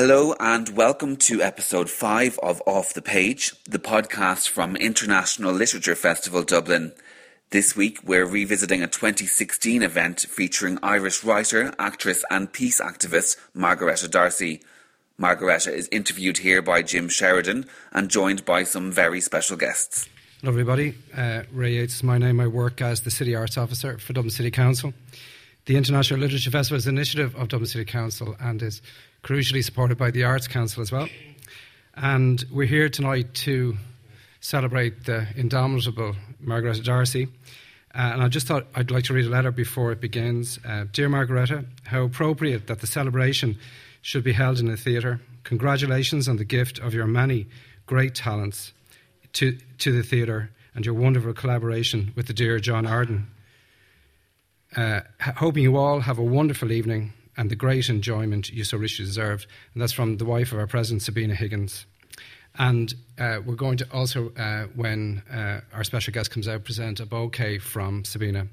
Hello and welcome to episode 5 of Off the Page, the podcast from International Literature Festival Dublin. This week we're revisiting a 2016 event featuring Irish writer, actress and peace activist Margaretta D'Arcy. Margaretta is interviewed here by Jim Sheridan and joined by some very special guests. Hello everybody, uh, Ray Yeates is my name. I work as the City Arts Officer for Dublin City Council. The International Literature Festival is an initiative of Dublin City Council and is crucially supported by the Arts Council as well. And we're here tonight to celebrate the indomitable Margaretta D'Arcy. Uh, and I just thought I'd like to read a letter before it begins. Uh, Dear Margaretta, how appropriate that the celebration should be held in a theatre. Congratulations on the gift of your many great talents to, to the theatre and your wonderful collaboration with the dear John Arden. Uh, hoping you all have a wonderful evening and the great enjoyment you so richly deserve. And that's from the wife of our president, Sabina Higgins. And uh, we're going to also, uh, when uh, our special guest comes out, present a bouquet from Sabina.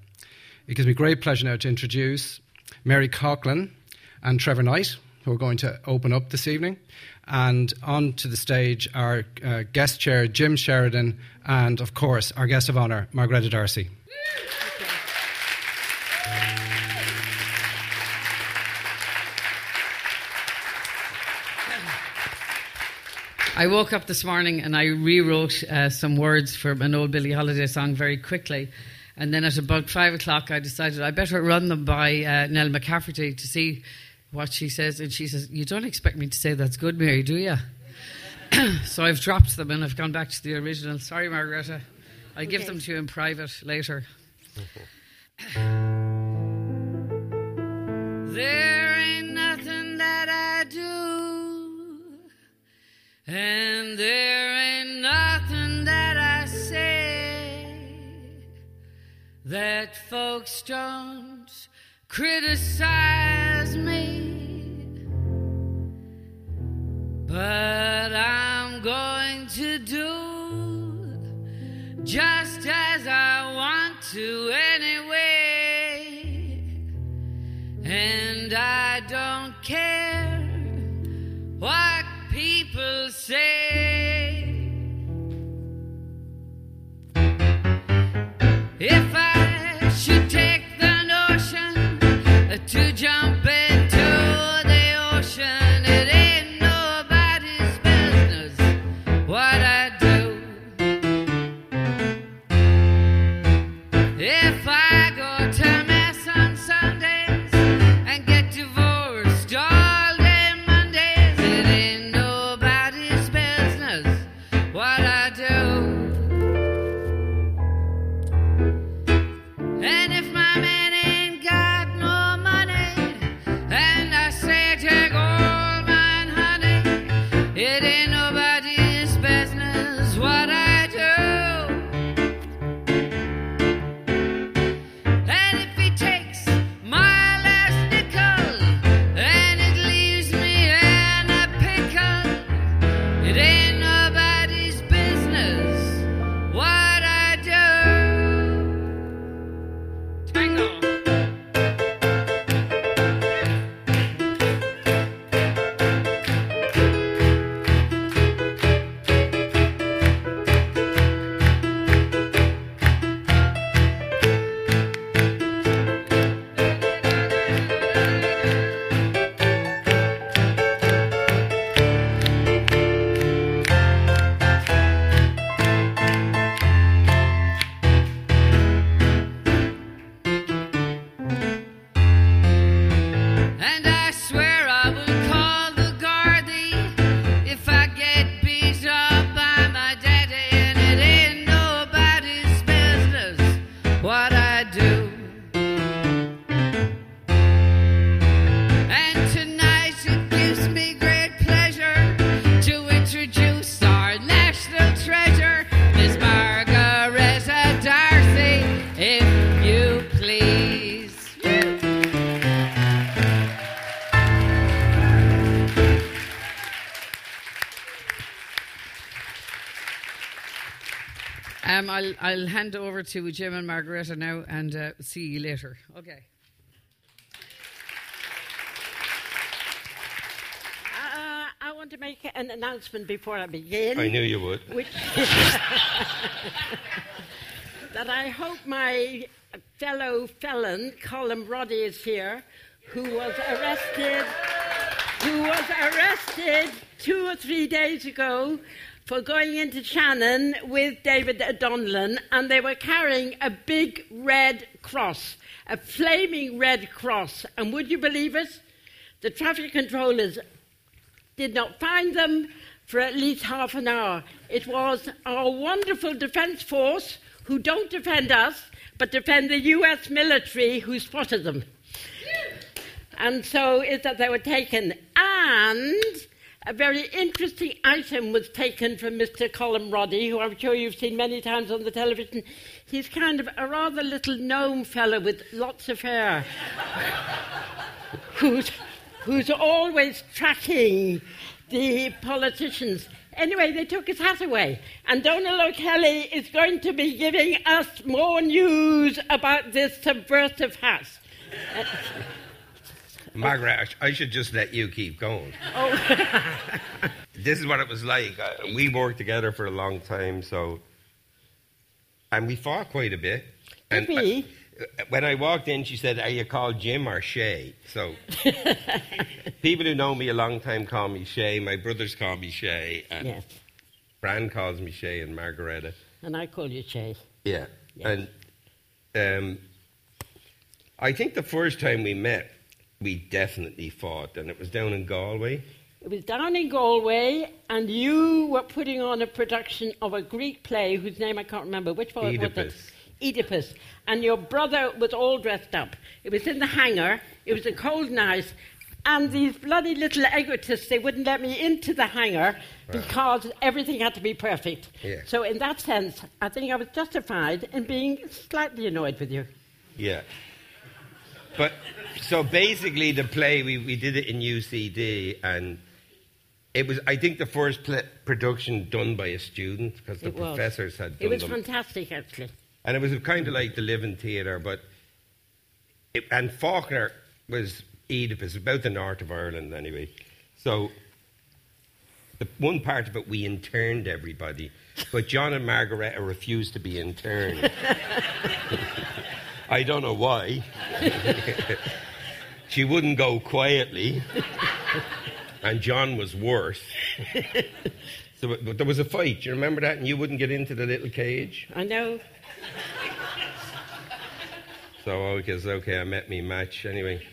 It gives me great pleasure now to introduce Mary Coughlan and Trevor Knight, who are going to open up this evening. And on to the stage, our uh, guest chair, Jim Sheridan, and of course, our guest of honour, Margaretta D'Arcy. I woke up this morning and I rewrote uh, some words for an old Billie Holiday song very quickly. And then at about five o'clock, I decided I better run them by uh, Nell McCafferty to see what she says. And she says, You don't expect me to say that's good, Mary, do you? so I've dropped them and I've gone back to the original. Sorry, Margaretta. I'll okay. give them to you in private later. there ain't nothing that I do, and there ain't nothing that I say that folks don't criticize me. But I'm going to do just as I want to anyway. And I don't care what people say. I'll, I'll hand over to Jim and Margaretta now and uh, see you later. Okay. Uh, I want to make an announcement before I begin. I knew you would. Which that I hope my fellow felon, Colm Roddy, is here, who was arrested, who was arrested two or three days ago for going into Shannon with David Donnellan, and they were carrying a big red cross, a flaming red cross. And would you believe it? The traffic controllers did not find them for at least half an hour. It was our wonderful defense force who don't defend us, but defend the US military who spotted them. And so it's that they were taken. And a very interesting item was taken from Mr. Colm Roddy, who I'm sure you've seen many times on the television. He's kind of a rather little gnome fellow with lots of hair, who's, who's always tracking the politicians. Anyway, they took his hat away. And Donal O'Kelly is going to be giving us more news about this subversive hat. Margaret, I should just let you keep going. Oh. this is what it was like. Uh, we worked together for a long time, so. And we fought quite a bit. And we? uh, when I walked in, she said, Are you called Jim or Shay? So, people who know me a long time call me Shay. My brothers call me Shay. And yes. Fran calls me Shay and Margaretta. And I call you Shay. Yeah. Yes. And um, I think the first time we met, we definitely fought, and it was down in Galway. It was down in Galway, and you were putting on a production of a Greek play whose name I can't remember. Which one was it? Oedipus. Oedipus. And your brother was all dressed up. It was in the hangar. It was a cold night. And these bloody little egotists, they wouldn't let me into the hangar because everything had to be perfect. Yeah. So, in that sense, I think I was justified in being slightly annoyed with you. Yeah. But so basically, the play we, we did it in UCD, and it was I think the first pl- production done by a student because the It was. professors had done It was them, fantastic, actually. and it was kind of like the living theatre. But it, and Faulkner was Oedipus, about the north of Ireland anyway. So the one part of it we interned everybody, but John and Margaretta refused to be interned. I don't know why. she wouldn't go quietly, and John was worse. so, but, there was a fight. Do you remember that? And you wouldn't get into the little cage. I know. So oh, okay, it's okay. I met me match anyway.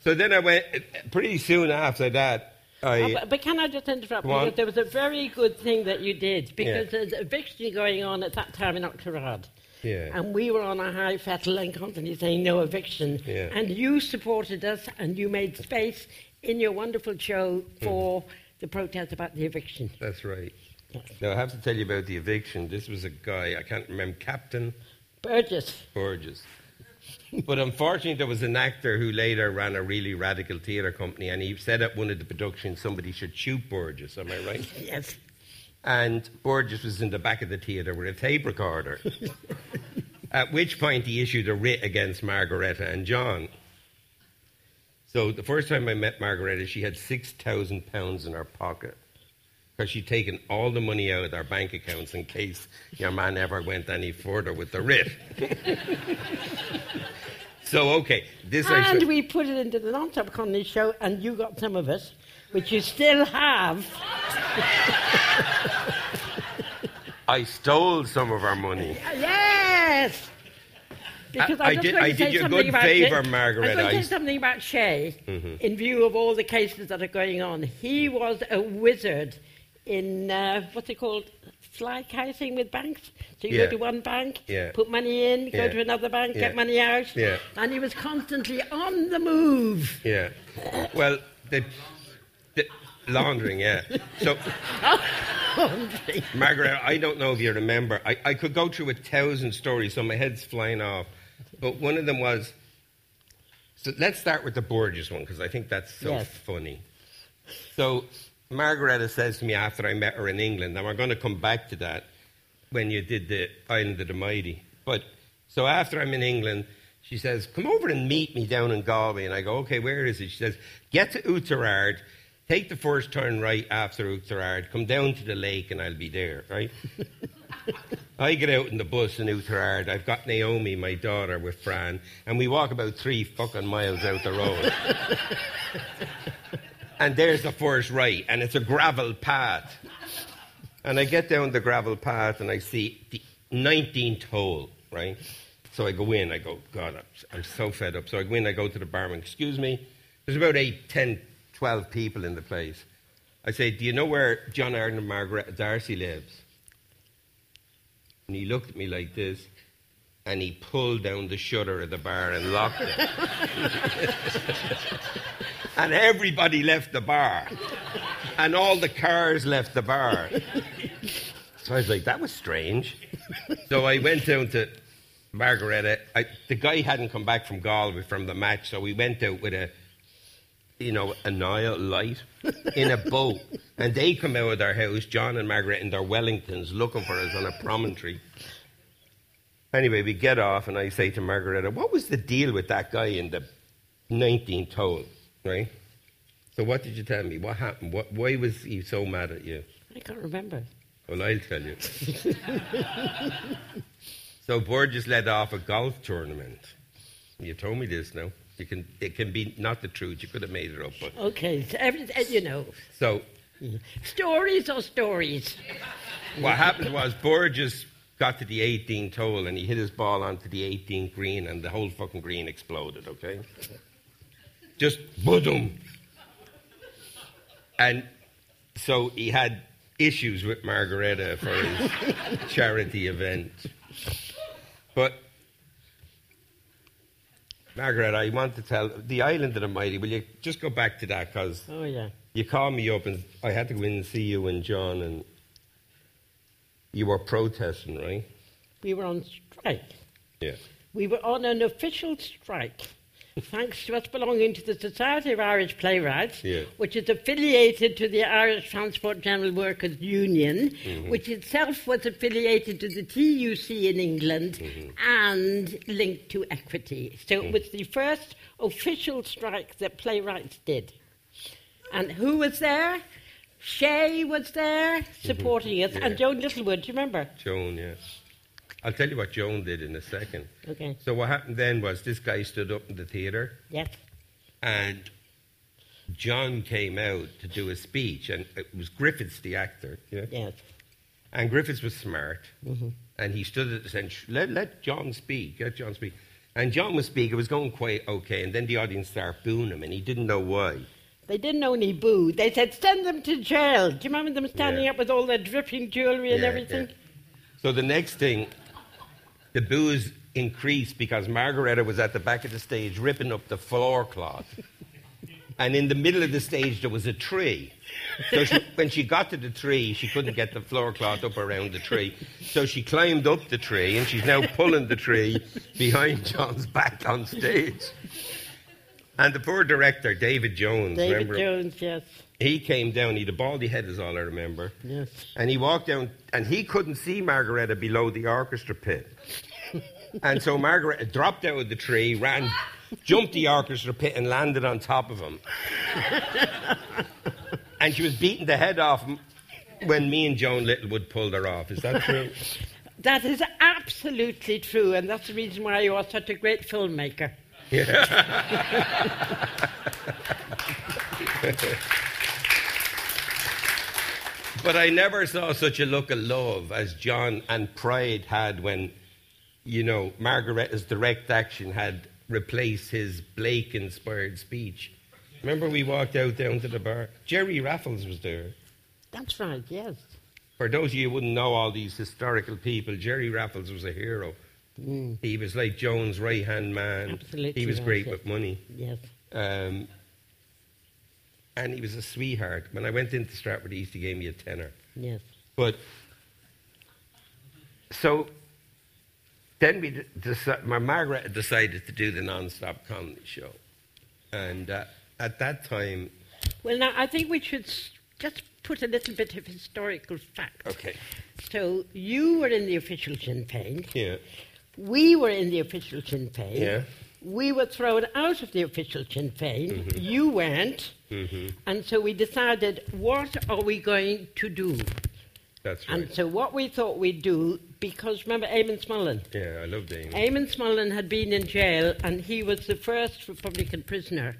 So then I went. Pretty soon after that, I. Oh, but, can I just interrupt? Because there was a very good thing that you did because there's a eviction going on at that time in Oughterard. Yeah. And we were on a high fettle and constantly saying no eviction. Yeah. And you supported us and you made space in your wonderful show for Mm-hmm. the protest about the eviction. That's right. Yes. Now I have to tell you about the eviction. This was a guy I can't remember, Captain Burgess. Burgess. but unfortunately, there was an actor who later ran a really radical theatre company, and he said at one of the productions somebody should shoot Burgess. Am I right? Yes. And Burgess was in the back of the theatre with a tape recorder. At which point he issued a writ against Margaretta and John. So the first time I met Margaretta, she had six thousand pounds in her pocket because she'd taken all the money out of their bank accounts in case your man ever went any further with the writ. so okay, this And should- we put it into the non-stop Connolly show and you got some of it, which you still have. I stole some of our money. Yes. Because I- I, did- I did you a good favour, Margaret. I was going to say something about Shay Mm-hmm. in view of all the cases that are going on. He was a wizard in uh, what's it called, fly kiting with banks. So you Yeah. go to one bank, Yeah. put money in, go Yeah. to another bank, get money out, Yeah. and he was constantly on the move. Yeah. Well, the, the laundering, yeah. So, Margaret, I don't know if you remember. I, I could go through a thousand stories, so my head's flying off. But one of them was. So let's start with the Burgess one because I think that's so Yes. funny. So Margaretta says to me after I met her in England, and we're going to come back to that when you did the Island of the Mighty. But so after I'm in England, she says, "Come over and meet me down in Galway." And I go, "Okay, where is it?" She says, "Get to Oughterard, take the first turn right after Oughterard, come down to the lake, and I'll be there, right? I get out in the bus in Oughterard. I've got Naomi, my daughter, with Fran, and we walk about three fucking miles out the road. and there's the first right, and it's a gravel path. And I get down the gravel path and I see the 19th hole, right? So I go in, I go, God, I'm, so fed up. So I go in, I go to the barman, excuse me, there's about 8, 10, 12 people in the place. I say, Do you know where John Arden and Margaret D'Arcy lives? And he looked at me like this, and he pulled down the shutter of the bar and locked it. and everybody left the bar, and all the cars left the bar. So I was like, that was strange. So I went down to Margaretta. I, the guy hadn't come back from Galway from the match, so we went out with a you know, a Nile light in a boat. And they come out of their house, John and Margaret in their Wellingtons, looking for us on a promontory. Anyway, we get off, and I say to Margaretta, What was the deal with that guy in the 19th hole? Right? So, what did you tell me? What happened? What, why was he so mad at you? I can't remember. Well, I'll tell you. so, Burgess led off a golf tournament. You told me this now. You can, it can be not the truth. You could have made it up. But. Okay, so every, uh, you know. So. Stories or stories? What happened was Burgess got to the 18th hole and he hit his ball onto the 18th green and the whole fucking green exploded, okay? Just boom. And so he had issues with Margaretta for his charity event. But Margaret, I want to tell the island of the mighty. Will you just go back to that? Because oh yeah, you called me up and I had to go in and see you and John, and you were protesting, right? We were on strike. Yeah. We were on an official strike thanks to us belonging to the Society of Irish Playwrights, yeah. which is affiliated to the Irish Transport General Workers Union, mm-hmm. which itself was affiliated to the TUC in England mm-hmm. and linked to Equity. So mm-hmm. it was the first official strike that playwrights did. And who was there? Shay was there mm-hmm. supporting us, yeah. and Joan Littlewood, do you remember? Joan, yes. I'll tell you what Joan did in a second. Okay. So what happened then was this guy stood up in the theatre. Yes. And John came out to do a speech, and it was Griffiths, the actor. Yeah. Yes. And Griffiths was smart, mm-hmm. and he stood at the center. Let, let John speak. Let John speak. And John was speaking. It was going quite okay, and then the audience started booing him, and he didn't know why. They didn't only boo. They said, "Send them to jail." Do you remember them standing yeah. up with all their dripping jewellery and yeah, everything? Yeah. So the next thing, the booze increased because Margaretta was at the back of the stage ripping up the floor cloth. and in the middle of the stage, there was a tree. So she, when she got to the tree, she couldn't get the floor cloth up around the tree. So she climbed up the tree, and she's now pulling the tree behind John's back on stage. And the poor director, David Jones, David remember? Jones, yes. He came down, he had a baldy head, is all I remember. Yes. And he walked down, and he couldn't see Margaretta below the orchestra pit. and so Margaret dropped out of the tree, ran, jumped the orchestra pit, and landed on top of him. and she was beating the head off him when me and Joan Littlewood pulled her off. Is that true? That is absolutely true, and that's the reason why you are such a great filmmaker. Yeah. But I never saw such a look of love as John and pride had when you know, Margaret's direct action had replaced his Blake inspired speech. Remember, we walked out down to the bar? Gerry Raffles was there. That's right, yes. For those of you who wouldn't know all these historical people, Gerry Raffles was a hero. Mm. He was like Joan's right hand man. Absolutely. He was great yes. with money. Yes. Um, and he was a sweetheart. When I went into Stratford East, he gave me a tenner. Yes. But so then we decided, my Margaret decided to do the non-stop Connolly show, and uh, at that time. Well, now I think we should just put a little bit of historical fact. Okay. So you were in the official Sinn Féin. Yeah. We were in the official Sinn Féin. Yeah. We were thrown out of the official Sinn Féin. Mm-hmm. You went. Mm-hmm. And so we decided, what are we going to do? That's right. And so what we thought we'd do, because remember Eamon Smullen? yeah, I love Damon. Eamon Smullen had been in jail and he was the first Republican prisoner.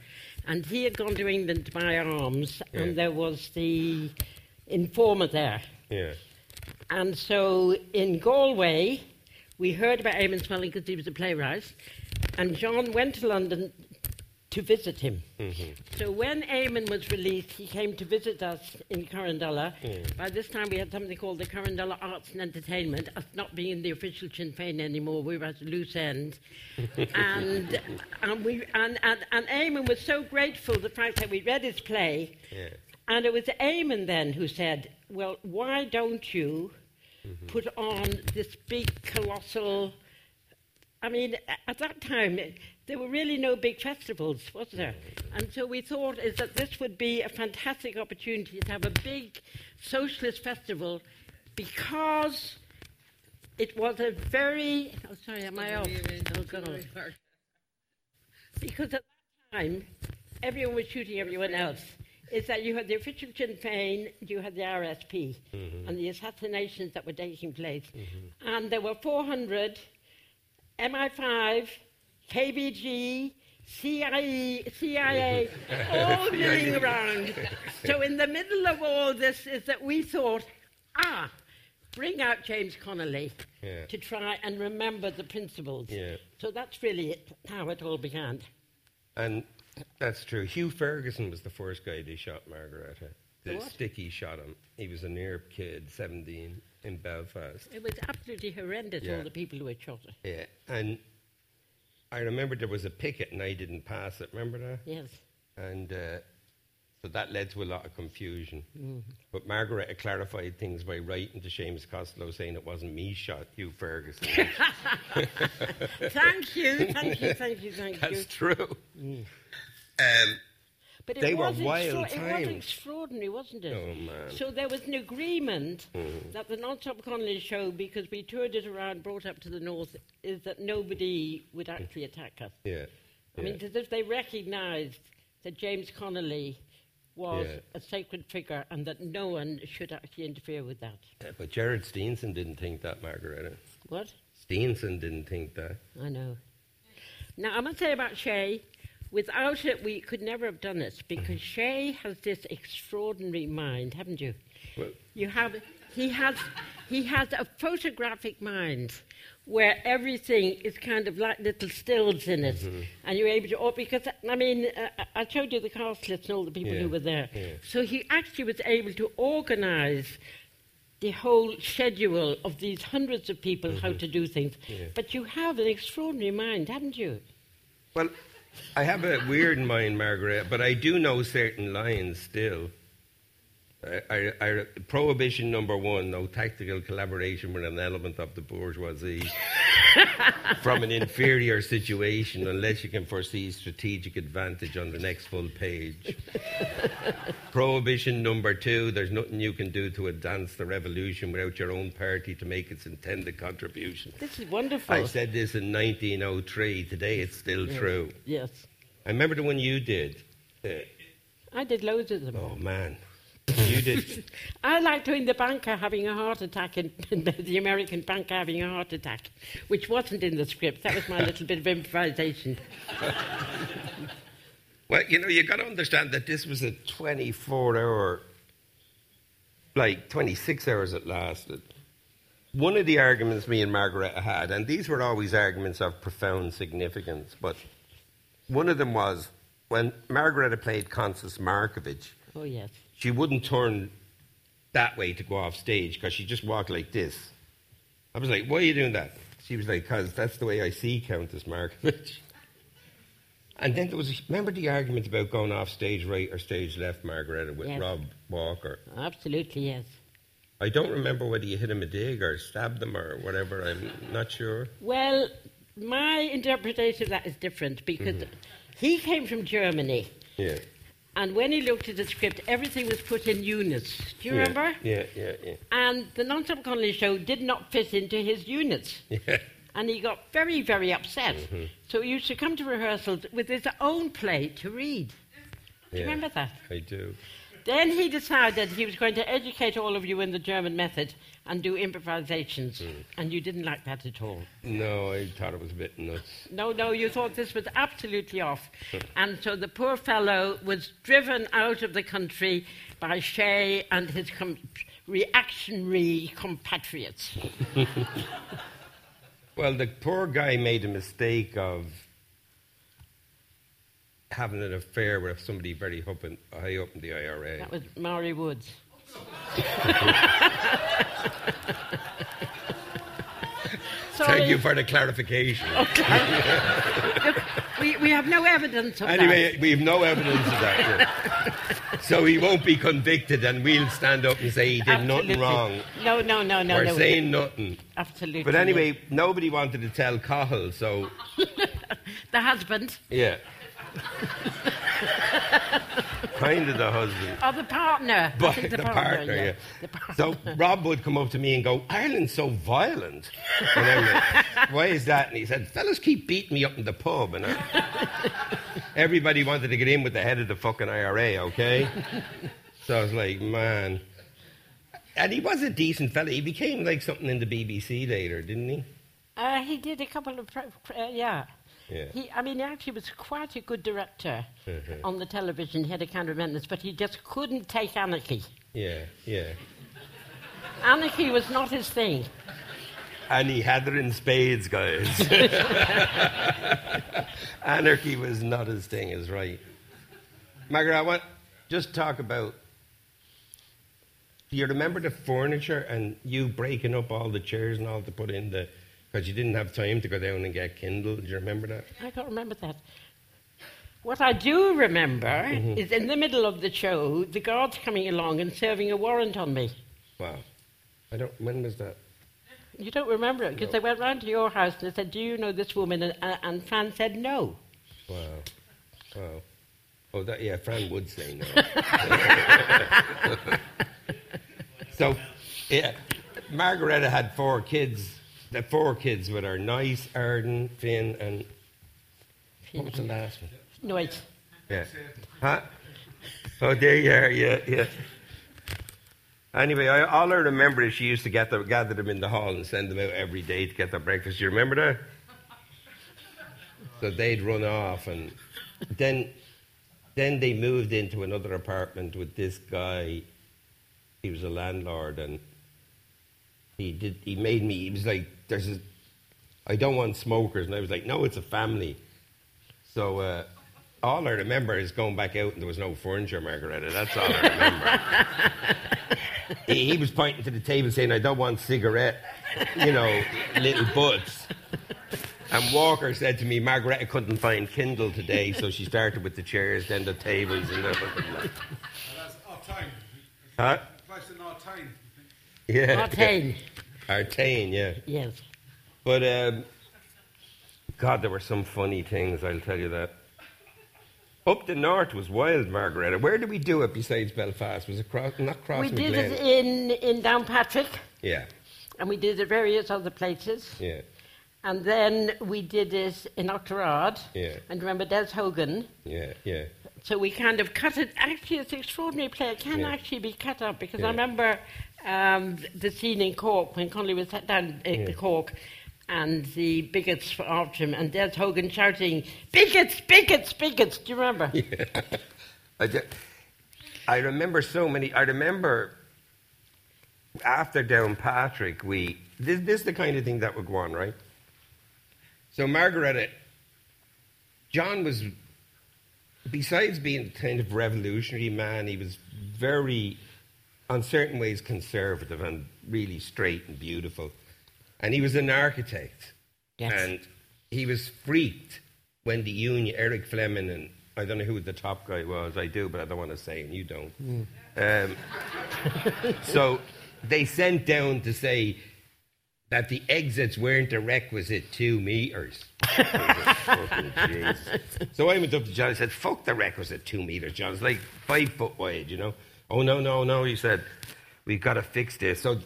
And he had gone to England to buy arms, Yeah. and there was the informer there. yeah. And so in Galway, we heard about Eamon Smullen because he was a playwright, and John went to London to visit him. Mm-hmm. So when Eamon was released, he came to visit us in Corrandulla. Mm. By this time, we had something called the Corrandulla Arts and Entertainment, us not being the official Sinn Féin anymore. We were at a loose end. and, and, we, and, and, and Eamon was so grateful the fact that we read his play. Yeah. And it was Eamon then who said, Well, why don't you mm-hmm. put on this big, colossal. I mean, at that time, there were really no big festivals, was there? And so we thought is that this would be a fantastic opportunity to have a big socialist festival because it was a very. Oh, sorry, am I off? Oh, God. Because at that time, everyone was shooting everyone else. Is that you had the official Sinn Féin, you had the RSP, mm-hmm. and the assassinations that were taking place. Mm-hmm. And there were 400 MI5, KBG, CIA, CIA all milling around. So, in the middle of all this, is that we thought, ah, bring out James Connolly Yeah. to try and remember the principles. Yeah. So that's really it, how it all began. And that's true. Hugh Ferguson was the first guy they shot Margaretta. The what? sticky shot him. He was a near kid, 17, in Belfast. It was absolutely horrendous, Yeah. all the people who were shot. Yeah. And I remember there was a picket and I didn't pass it. Remember that? Yes. And uh, so that led to a lot of confusion. Mm-hmm. But Margaret clarified things by writing to Seamus Costello saying it wasn't me shot Hugh Ferguson. thank you, thank you, thank you, thank you. That's true. Mm. Um, But it They were was wild It was extraordinary, wasn't it? Oh, man. So there was an agreement Mm-hmm. that the Non-Stop Connolly show, because we toured it around, brought up to the north, is that nobody would actually attack us. yeah. I mean, yeah. as if they recognised that James Connolly was Yeah. a sacred figure and that no one should actually interfere with that. Yeah, but Gerard Steenson didn't think that, Margaretta. What? Steenson didn't think that. I know. Now, I must say about Shay, without it, we could never have done this because Shay has this extraordinary mind, haven't you? Well, You have, he has, he has a photographic mind where everything is kind of like little stills in it, and you're able to. Oh, because I mean, uh, I showed you the cast list and all the people Yeah, who were there. yeah. So he actually was able to organise the whole schedule of these hundreds of people how to do things. Yeah. But you have an extraordinary mind, haven't you? well, I have a weird mind, Margaret, but I do know certain lines still. I, I, I, prohibition number one: no tactical collaboration with an element of the bourgeoisie from an inferior situation, unless you can foresee strategic advantage on the next full page. prohibition number two: there's nothing you can do to advance the revolution without your own party to make its intended contribution. This is wonderful. I said this in 1903. Today it's still Yes. true. Yes. I remember the one you did. Uh, I did loads of them. oh man, you did. I like doing the banker having a heart attack and the American banker having a heart attack, which wasn't in the script. That was my little bit of improvisation. well, you know, you got to understand that this was a 24-hour, like 26 hours it lasted. One of the arguments me and Margaret had, and these were always arguments of profound significance, but one of them was when Margaret played Constance Markievicz. Oh, yes. She wouldn't turn that way to go off stage because she just walked like this. I was like, why are you doing that? She was like, because that's the way I see Countess Markievicz. And then there was, remember the argument about going off stage right or stage left, Margaret, with Yes. Rob Walker? Absolutely, yes. I don't remember whether you hit him a dig or stabbed him or whatever. I'm not sure. Well, my interpretation of that is different because mm-hmm. he came from Germany, Yeah. And when he looked at the script, everything was put in units. Do you remember? Yeah, yeah, yeah. And the Non-Stop Connolly show did not fit into his units. Yeah. and he got very, very upset. Mm-hmm. So he used to come to rehearsals with his own play to read. Do you remember that? I do. Then he decided he was going to educate all of you in the German method and do improvisations, mm. and you didn't like that at all. No, I thought it was a bit nuts. No, no, you thought this was absolutely off. And so the poor fellow was driven out of the country by Shay and his com- reactionary compatriots. Well, the poor guy made a mistake of having an affair with somebody very high up in the IRA. That was Maury Woods. Thank you for the clarification. Look, we, we have no evidence of Anyway, we have no evidence of that. so he won't be convicted, and we'll stand up and say he that. did nothing wrong. No, no, no, no, We're no. saying nothing. Absolutely. But anyway, nobody wanted to tell Cahill, so The husband yeah. Kind of the husband. or the partner. But think the, partner, yeah. The partner. So Rob would come up to me and go, Ireland's so violent. Like, why is that? And he said, fellas keep beating me up in the pub. And I, everybody wanted to get in with the head of the fucking IRA, okay? So I was like, man. And he was a decent fella. He became like something in the BBC later, didn't he? Uh, he did a couple of, uh, yeah. Yeah. He, I mean, he actually was quite a good director mm-hmm. on the television. He had a kind of madness, but he just couldn't take anarchy. Yeah, yeah. Anarchy was not his thing. And he had it in spades, guys. Anarchy was not his thing, is right. Margaret, I want just talk about. Do you remember the furniture and you breaking up all the chairs and all to put in the. Because you didn't have time to go down and get Kindle. Do you remember that? I can't remember that. What I do remember is in the middle of the show, the guards coming along and serving a warrant on me. Wow. I don't. When was that? You don't remember it because No. they went round to your house and they said, "Do you know this woman?" And, uh, and Fran said, "No." Wow. Wow. Oh, that, yeah, Fran would say no. so, yeah, Margaretta had four kids. The four kids with her, Nice, Arden, Finn, and what was the last one? Wait. Yeah. Huh? Oh, there you are, yeah, yeah. Anyway, I, all I remember is she used to get them, gather them in the hall and send them out every day to get their breakfast. You remember that? So they'd run off, and then, then they moved into another apartment with this guy. He was a landlord, and he did. He made me. He was like, "There's a, I don't want smokers," and I was like, "No, it's a family." So uh, all I remember is going back out and there was no furniture, Margaretta. That's all I remember. he, he was pointing to the table saying, I don't want cigarette, you know, little butts. And Walker said to me, Margaretta couldn't find Kindle today, so she started with the chairs, then the tables, and the. That's Artane. Huh? Yeah. Artane. Artane, yeah. Yes. But, um, God, there were some funny things, I'll tell you that. Up the north was wild, Margaretta. Where did we do it besides Belfast? Was it cross, not cross we did McGlen? it in, in Downpatrick, Yeah, and we did it various other places. yeah, And then we did it in Oughterard. Yeah. And remember Des Hogan. yeah, yeah. So we kind of cut it. Actually, it's an extraordinary play. It can Yeah. actually be cut up because Yeah. I remember um, the scene in Cork when Connolly was sat down in Cork and the bigots were after him and Des Hogan shouting, Bigots, bigots, bigots. Do you remember? I, ju- I remember so many. I remember after Downpatrick, we. This, this is the kind of thing that would go on, right? So, Margaret, John was, besides being a kind of revolutionary man, he was very, on certain ways, conservative and really straight and beautiful. And he was an architect. Yes. And he was freaked when the union, Eric Fleming, and I don't know who the top guy was, I do, but I don't want to say, and you don't. Um, so they sent down to say that the exits weren't a requisite two metres. So I went up to John and said, fuck the requisite two metres, John. It's like five foot wide, you know. Oh, no, no, no, he said, we've got to fix this. So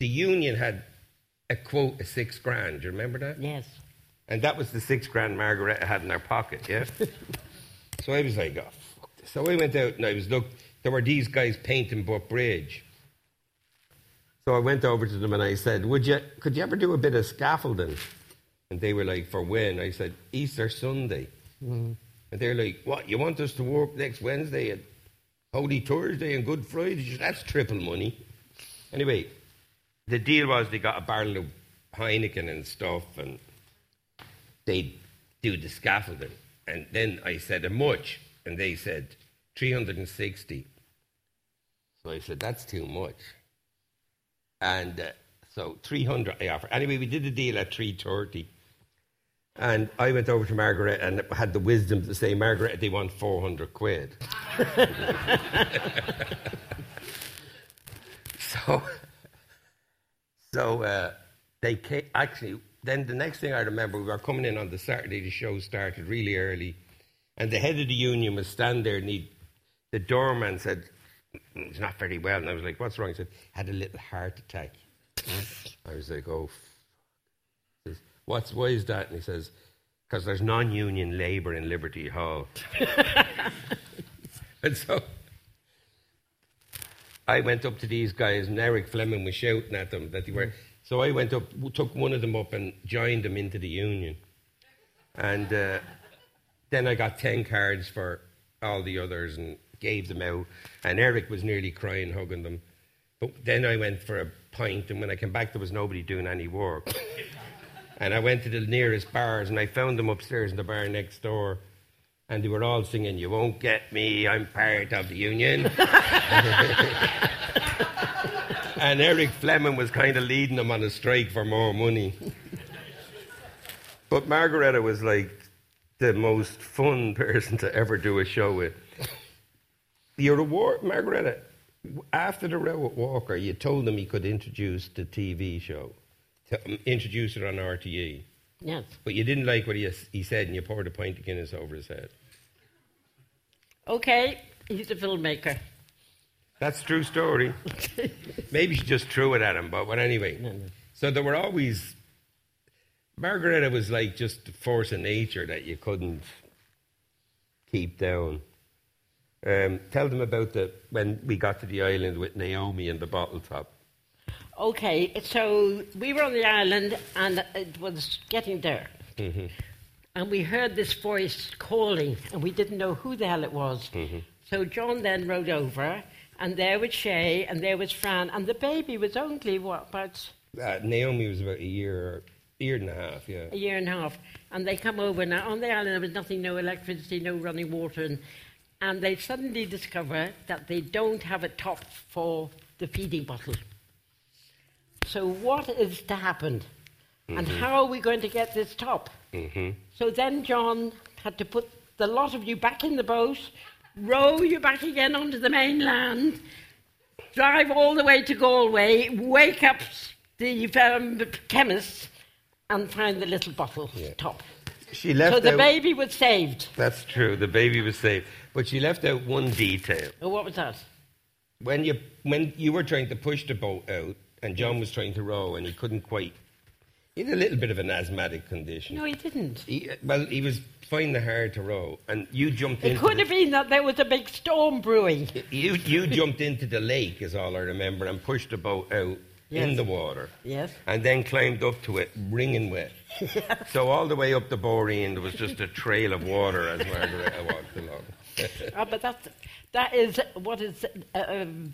the union had a quote of six grand. Do you remember that? Yes. And that was the six grand Margaret had in her pocket, yeah? so I was like, oh, fuck this. So I went out and I was, look, there were these guys painting Butt Bridge. So I went over to them and I said, Would you, could you ever do a bit of scaffolding? And they were like, For when? I said, Easter Sunday. Mm. And they're like, What, you want us to work next Wednesday and Holy Thursday and Good Friday, that's triple money. Anyway, the deal was they got a barrel of Heineken and stuff and they'd do the scaffolding. And then I said, How much? And they said, 360. So I said, That's too much. And uh, so 300 I offered. Anyway, we did the deal at 330. And I went over to Margaret and had the wisdom to say, Margaret, they want 400 quid. so, so uh, they came, actually, then the next thing I remember, we were coming in on the Saturday, the show started really early, and the head of the union was standing there, and he, the doorman said, He's not very well. And I was like, What's wrong? He said, Had a little heart attack. I was like, Oh, What's, why is that? And he says, Because there's non union labour in Liberty Hall. and so I went up to these guys, and Eric Fleming was shouting at them that they were. So I went up, took one of them up, and joined them into the union. And uh, then I got 10 cards for all the others and gave them out. And Eric was nearly crying, hugging them. But then I went for a pint, and when I came back, there was nobody doing any work. And I went to the nearest bars, and I found them upstairs in the bar next door. And they were all singing, You won't get me, I'm part of the union. and Eric Fleming was kind of leading them on a strike for more money. but Margaretta was like the most fun person to ever do a show with. Your award, Margaretta, after the row at Walker, you told him he could introduce the TV show, to, um, introduce it on RTE. Yes. But you didn't like what he, he said, and you poured a pint of Guinness over his head. Okay, he's a filmmaker. That's a true story. Maybe she just threw it at him, but, but anyway. No, no. So there were always. Margaretta was like just a force of nature that you couldn't keep down. Um, tell them about the when we got to the island with Naomi and the bottle top. Okay, so we were on the island and it was getting dark. And we heard this voice calling, and we didn't know who the hell it was. So John then rode over, and there was Shay, and there was Fran, and the baby was only, what, about Uh, Naomi was about a year, year and a half, yeah. a year and a half. And they come over. Now, on the island, there was nothing, no electricity, no running water. And, and they suddenly discover that they don't have a top for the feeding bottle. So, what is to happen? And how are we going to get this top? So then John had to put the lot of you back in the boat, row you back again onto the mainland, drive all the way to Galway, wake up the um, chemist, and find the little bottle top. She left So the out, baby was saved. That's true. The baby was saved, but she left out one detail. Oh, what was that? When you when you were trying to push the boat out, and John was trying to row, and he couldn't quite. He had a little bit of an asthmatic condition. No, he didn't. He, well, he was finding it hard to row, and you jumped It into could the, have been that there was a big storm brewing. you you jumped into the lake, is all I remember, and pushed the boat out in the water. Yes. And then climbed up to it, wringing wet. So all the way up the Boreen, there was just a trail of water as Margaret walked along. Ah, but that, that is what is uh, um,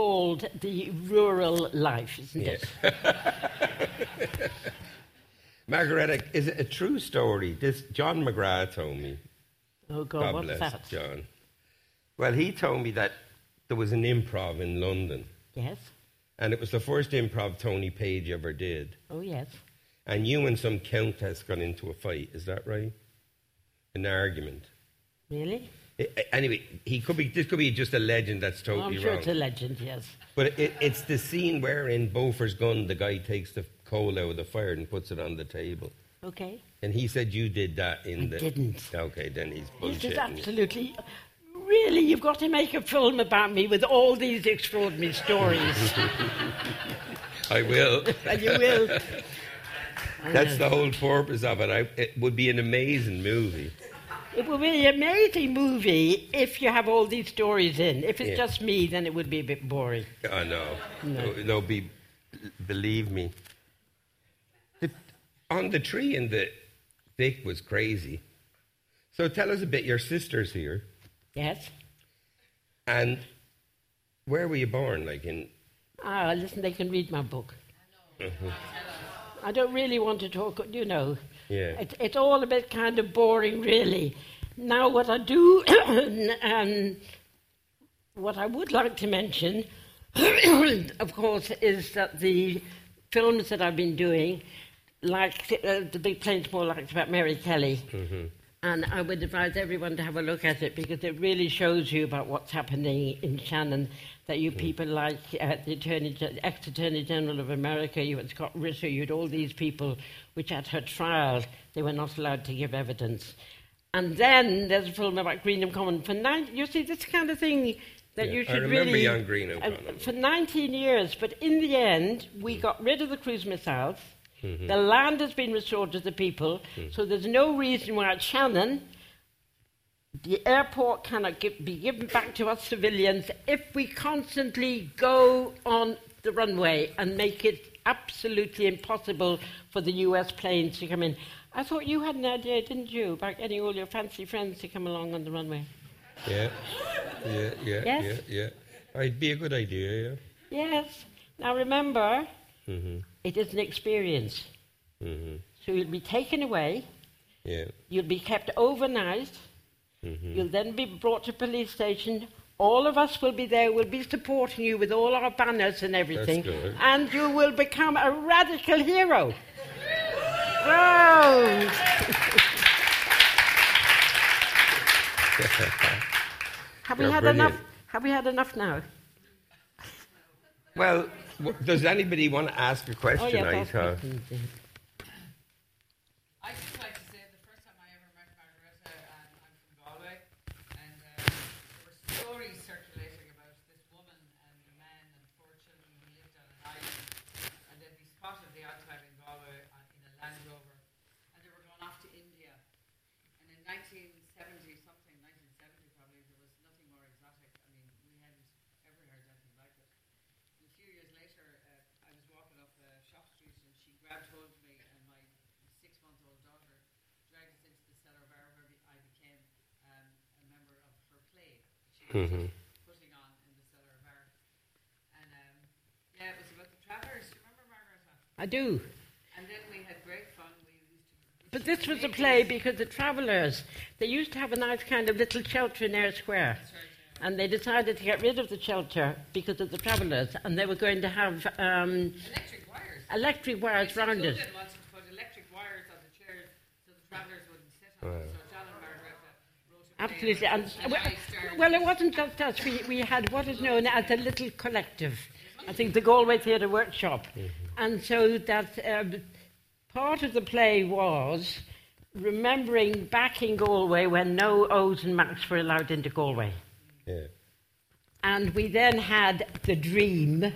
called the rural life, isn't Yeah. it? Margaretta, is it a true story? This John McGrath told me. Oh, God, God what was that? John. Well, he told me that there was an improv in London, Yes. and it was the first improv Tony Page ever did. Oh, yes. And you and some countess got into a fight. Is that right? An argument. Really? Anyway, he could be. This could be just a legend that's totally I'm sure wrong. it's a legend, yes. But it, it's the scene where in Beaufort's gun, the guy takes the coal out of the fire and puts it on the table. Okay. And he said you did that in I the. didn't. Okay, then he's This is bullshitting. absolutely. Really, you've got to make a film about me with all these extraordinary stories. I will. And you will. That's the whole purpose of it. I, it would be an amazing movie. It would be an amazing movie if you have all these stories in. If it's Yeah. just me, then it would be a bit boring. Oh no, No. no, no be, believe me. The, on the tree in the thick was crazy. So tell us a bit. Your sister's here, Yes? and where were you born? Like in? Ah, listen, they can read my book. Mm-hmm. I don't really want to talk, you know. Yeah. It, it's all a bit kind of boring, really. Now, what I do, um, what I would like to mention, of course, is that the films that I've been doing, like uh, The Big Plane Small Lights about Mary Kelly, and I would advise everyone to have a look at it because it really shows you about what's happening in Shannon. That you people like uh, the Attorney, ex-Attorney General of America, you had Scott Ritter, you had all these people, which at her trial they were not allowed to give evidence. And then there's a film about Greenham Common. For nine, you see, this kind of thing that Yeah, you I should remember really. young Greenham uh, for 19 years, but in the end, we got rid of the cruise missiles. Mm-hmm. The land has been restored to the people, Mm. so there's no reason why at Shannon the airport cannot gi- be given back to us civilians if we constantly go on the runway and make it absolutely impossible for the US planes to come in. I thought you had an idea, didn't you, about getting all your fancy friends to come along on the runway? Yeah, yeah, yeah, Yes? yeah, yeah. It'd be a good idea. Yeah. Yes. Now remember, Yeah. hmm it is an experience. hmm So you'll be taken away, Yeah. you'll be kept overnight, hmm you'll then be brought to police station. All of us will be there, we'll be supporting you with all our banners and everything. good. And you will become a radical hero. Oh! Have we You're had brilliant. enough? Have we had enough now? Well, w- does anybody want to ask a question? oh, yeah, I that's thought. questions, yeah. I just like to say the first time I ever met Margaretta, and I'm from Galway, and uh, there were stories circulating about this woman and the man and four children who lived on an island, and they'd be spotted the odd time in Galway on, in a Land Rover, and they were going off to India. And in 1970 something, 1970 probably, there was nothing more exotic. I mean, we hadn't ever heard anything like it. And a few years later, uh, I was walking up uh, Shop Street and she grabbed hold of me and my six-month-old daughter dragged us into the cellar bar where we- I became um, a member of her play. She was Mhm. putting on in the cellar bar. And um, yeah, it was about the travellers. Do you remember Margaret? I do. And then we had great fun. We used to. But this was a play because the travellers, they used to have a nice kind of little shelter in Eyre Square. And they decided to get rid of the shelter because of the travellers. And they were going to have um, Electric wires. electric wires round it. London wanted to put electric wires on the chairs so the travellers wouldn't sit on them. So John and Margaret wrote a play Absolutely. And, and well, well, it wasn't just us. We, we had what is known as a little collective. I think the Galway Theatre Workshop. And so that um, part of the play was remembering back in Galway when no O's and Macs were allowed into Galway. Yeah. And we then had the dream,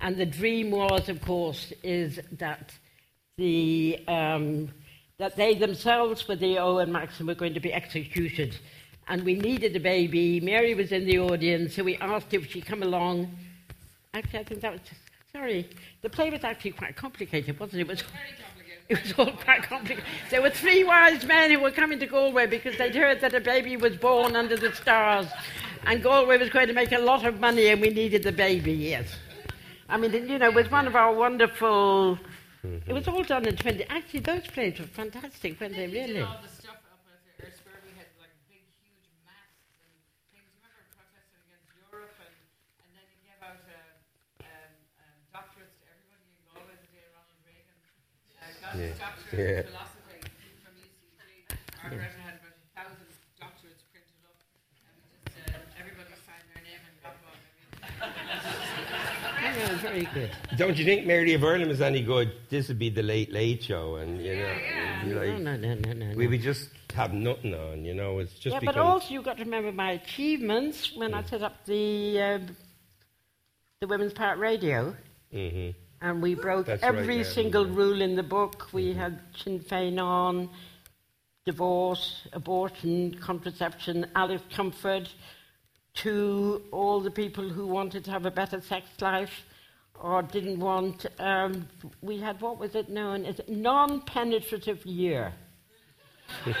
and the dream was, of course, is that the um, that they themselves were the Owen Max and were going to be executed, and we needed a baby. Mary was in the audience, so we asked if she'd come along. Actually, I think that was sorry. The play was actually quite complicated, wasn't it? It was. It was all quite complicated. There were three wise men who were coming to Galway because they'd heard that a baby was born under the stars, and Galway was going to make a lot of money, and we needed the baby. Yes, I mean, you know, it was one of our wonderful. It was all done in twenty. Actually, those plays were fantastic, weren't they? Then we did Really. all the stuff up at the Eyre Square. We had like big, huge masks and things. Remember protesting against Europe, and, and then you gave out uh, um, um, doctorates to everybody in Galway the day Ronald Reagan uh, got his Yeah. doctorate Yeah. in philosophy from UCG. Margaret had about a thousand doctorates printed up, and we just uh, everybody signed their name and got one. I mean, Yeah, very good. Don't you think Mary of Ireland is any good? This would be the late late show, and you know, yeah. it'd like, No, no, no, no, no. we would just have nothing on. You know, it's just yeah, but also you've got to remember my achievements when I set up the uh, the Women's Park Radio. hmm And we broke That's right, every yeah. single rule in the book. We had Sinn Féin on, divorce, abortion, contraception, Alex Comfort, to all the people who wanted to have a better sex life or didn't want. Um, we had, what was it known as? Non penetrative year.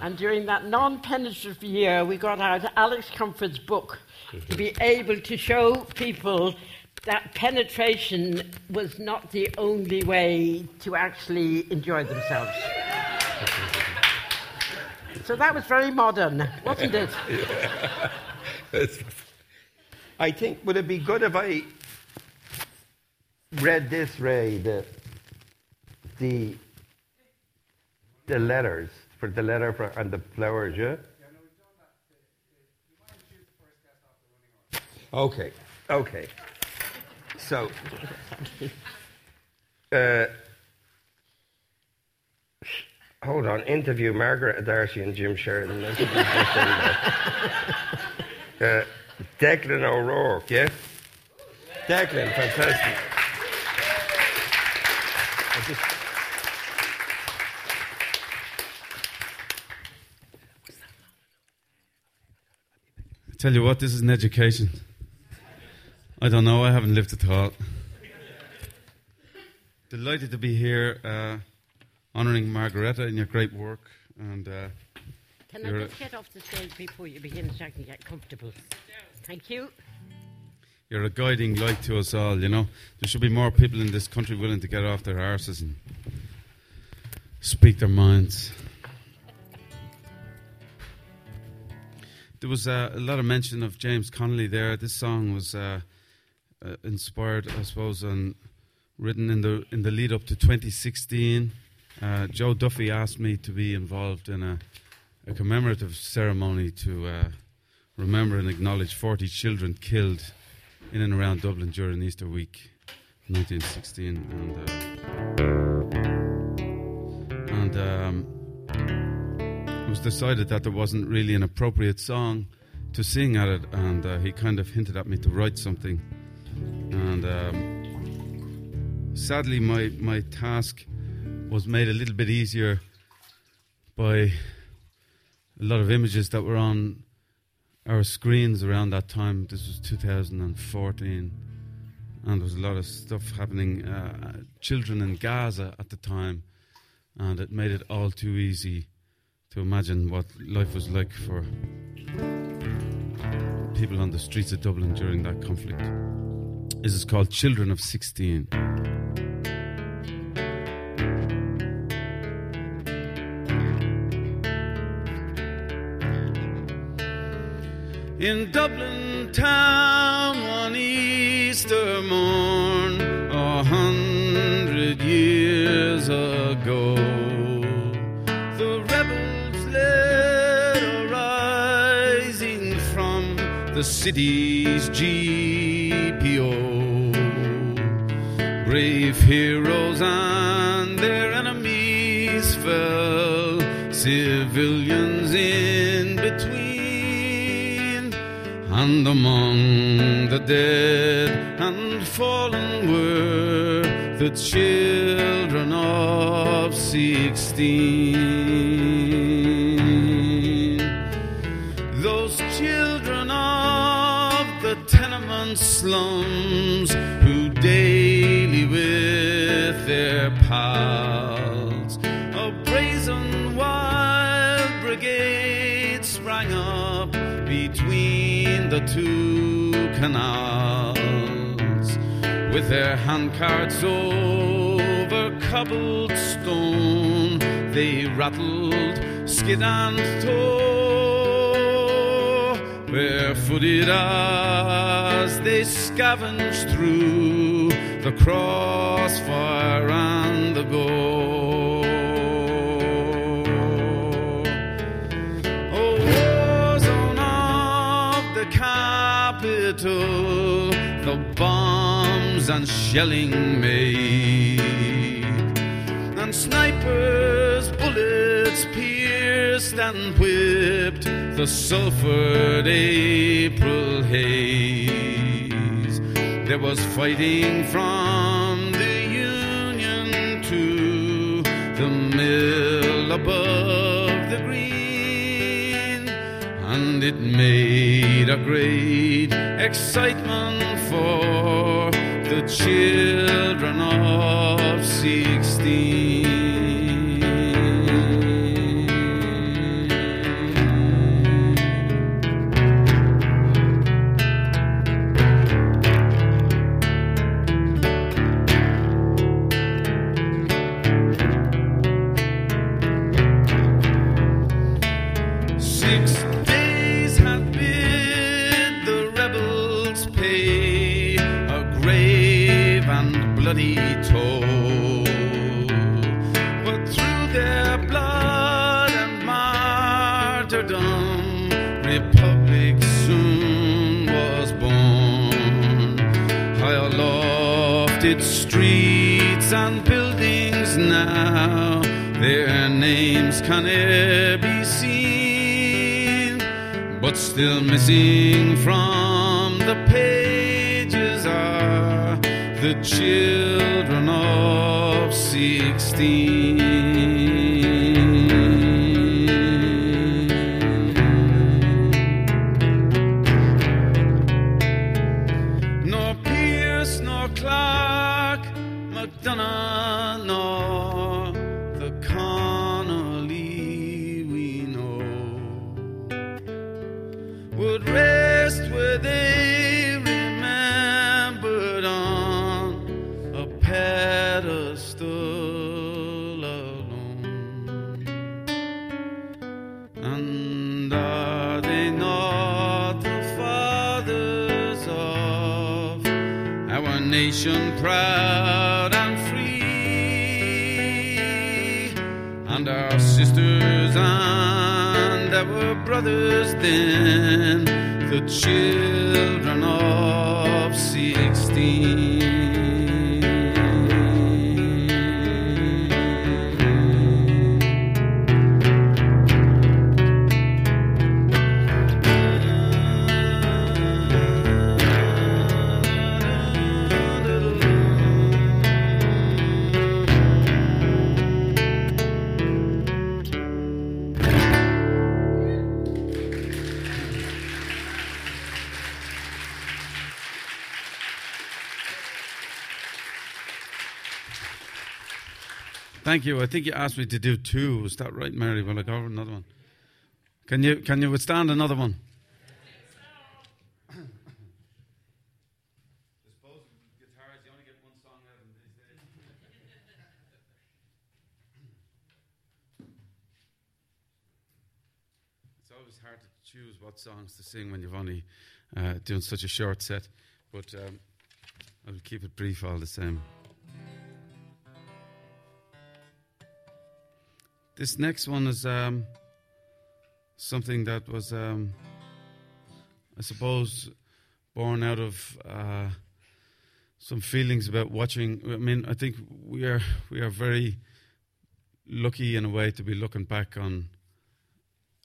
and during that non penetrative year, we got out Alex Comfort's book to be able to show people that penetration was not the only way to actually enjoy themselves. so that was very modern, wasn't it? I think, would it be good if I read this, Ray, the, the, the letters, for the letter for, and the flowers, yeah? Okay, okay. So, uh, hold on, interview Margaret D'Arcy and Jim Sheridan. uh, Declan O'Rourke, yeah? Declan, fantastic. I Tell you what, this is an education. I don't know, I haven't lived it all. Delighted to be here, uh, honouring Margaretta and your great work. And uh, Can I just get off the stage before you begin so I can get comfortable? Thank you. you're a guiding light to us all, you know. There should be more people in this country willing to get off their arses and speak their minds. There was uh, a lot of mention of James Connolly there. This song was uh, uh, inspired, I suppose, and written in the in the lead up to 2016. Uh, Joe Duffy asked me to be involved in a, a commemorative ceremony to uh, remember and acknowledge 40 children killed in and around Dublin during Easter week, 1916, and uh, and um, it was decided that there wasn't really an appropriate song to sing at it, and uh, he kind of hinted at me to write something, and um, sadly, my my task was made a little bit easier by a lot of images that were on our screens around that time. This was 2014, and there was a lot of stuff happening. Uh, children in Gaza at the time, and it made it all too easy to imagine what life was like for people on the streets of Dublin during that conflict. This is called Children of 16. In Dublin town one Easter morn, a hundred years ago, the rebels led a rising from the city's GPO. Brave heroes and their enemies fell, civilians in between. And among the dead and fallen were the children of sixteen. Those children of the tenement slums two canals with their handcarts over cobbled stone. They rattled skid and toe barefooted as they scavenged through the crossfire and the gore capital, the bombs and shelling made, and snipers' bullets pierced and whipped the sulfured April haze. there was fighting from the Union to the mill above the green, and it made great excitement for the children of 16. Martyrdom, republic soon was born. High aloft its streets and buildings now, their names can e'er be seen, but still missing from the pages are the children of sixteen. Brothers then, the children Thank you. I think you asked me to do two. Was that right, Mary? Will I go over another one? Can you can you withstand another one? It's always hard to choose what songs to sing when you've only uh, doing such a short set, but um, I'll keep it brief all the same. This next one is um, something that was, um, I suppose, born out of uh, some feelings about watching. I mean, I think we are we are very lucky in a way to be looking back on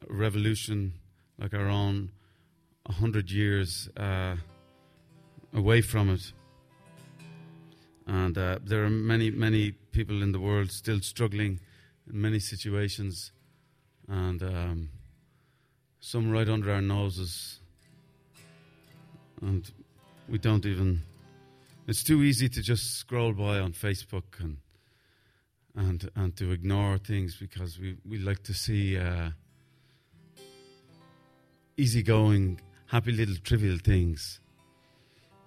a revolution like our own, a hundred years uh, away from it. And uh, there are many, many people in the world still struggling in many situations, and um, some right under our noses, and we don't even. It's too easy to just scroll by on Facebook and and and to ignore things because we, we like to see uh, easygoing, happy little trivial things.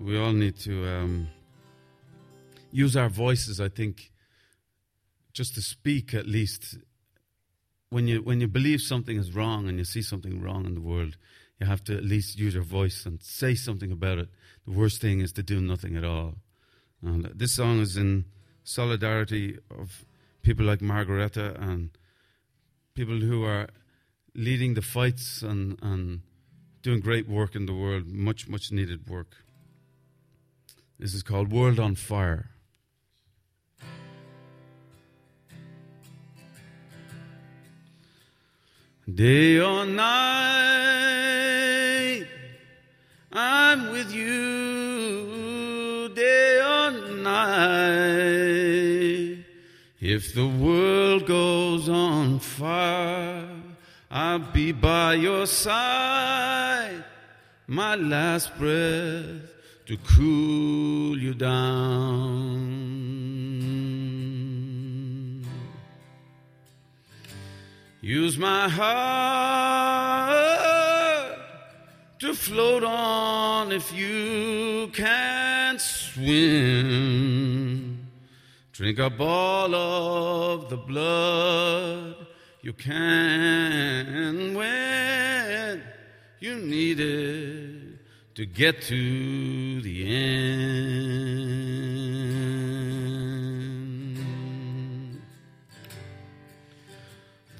We all need to um, use our voices, I think, just to speak at least. When you when you believe something is wrong and you see something wrong in the world, you have to at least use your voice and say something about it. The worst thing is to do nothing at all. And this song is in solidarity of people like Margaretta and people who are leading the fights and, and doing great work in the world, much, much needed work. This is called World on Fire. Day or night, I'm with you. Day or night, if the world goes on fire, I'll be by your side. My last breath to cool you down. Use my heart to float on if you can't swim. Drink up all of the blood you can when you need it to get to the end.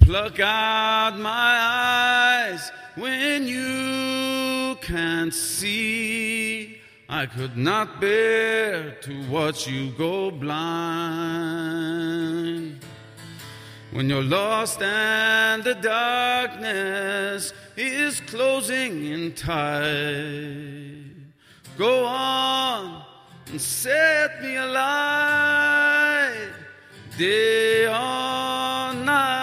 Pluck out my eyes when you can't see. I could not bear to watch you go blind. When you're lost and the darkness is closing in tight, go on and set me alight, day or night.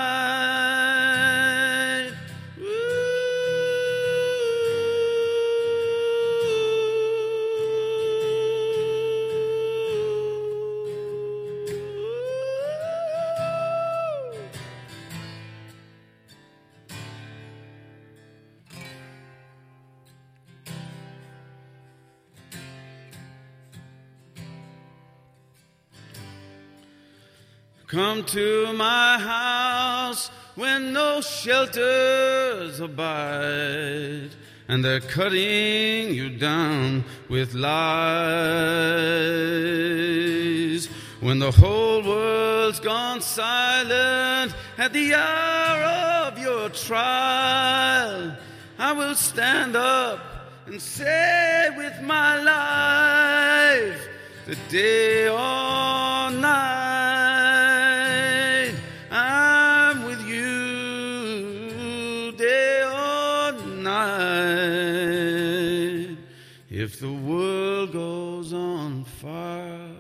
Come to my house when no shelters abide, and they're cutting you down with lies. When the whole world's gone silent at the hour of your trial, I will stand up and say with my life, the day or night, fire,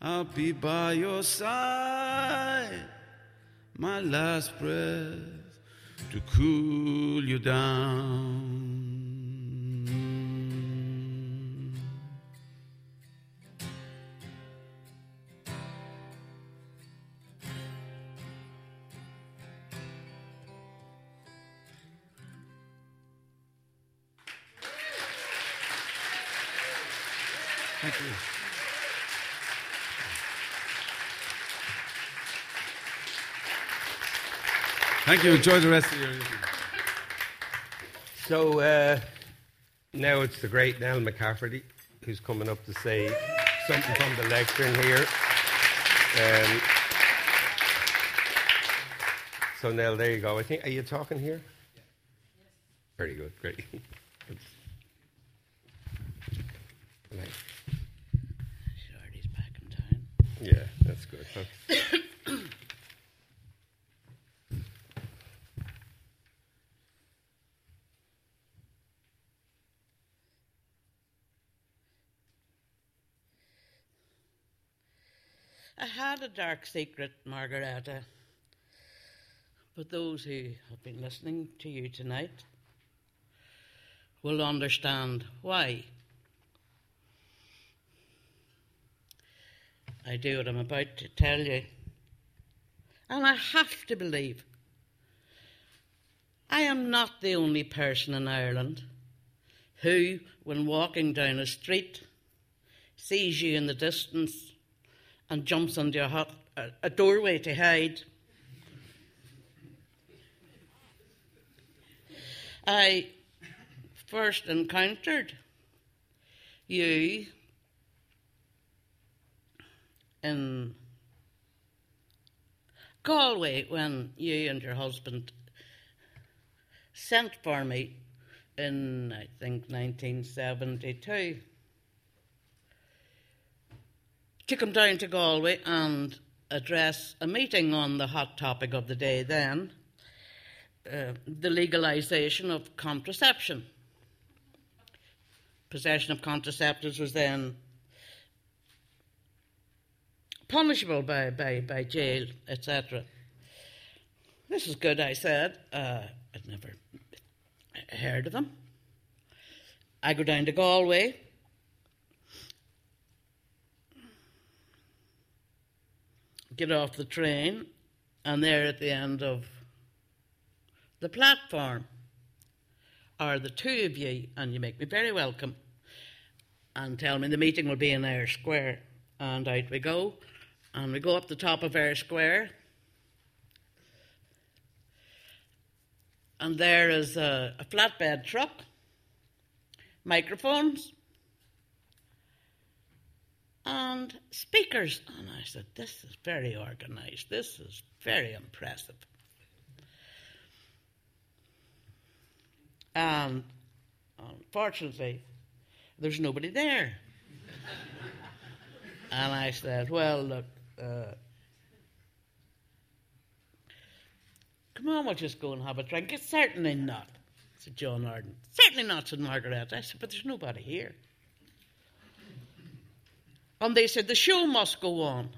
I'll be by your side, my last breath to cool you down. Thank you. Enjoy the rest of your evening. So uh, now it's the great Nell McCafferty who's coming up to say something from the lectern here. Um, so Nell, there you go. I think are you talking here? Very good. Great. Right. Shorty's back in time. Yeah, that's good. Huh? I had a dark secret, Margaretta. But those who have been listening to you tonight will understand why. I do what I'm about to tell you. And I have to believe I am not the only person in Ireland who, when walking down a street, sees you in the distance and jumps under a, hot, a, a doorway to hide. I first encountered you in Galway when you and your husband sent for me in, I think, 1972 to come down to Galway and address a meeting on the hot topic of the day then uh, the legalisation of contraception. Possession of contraceptives was then punishable by, by, by jail, etc. This is good, I said. Uh, I'd never heard of them. I go down to Galway. Get off the train, and there at the end of the platform are the two of you, and you make me very welcome, and tell me the meeting will be in Eyre Square. And out we go, and we go up the top of Eyre Square, and there is a, a flatbed truck, microphones, and speakers. And I said, This is very organised. This is very impressive. And unfortunately, there's nobody there. and I said, Well, look, uh, come on, we'll just go and have a drink. It's certainly not, said John Arden. Certainly not, said Margaret. I said, But there's nobody here. And they said, The show must go on.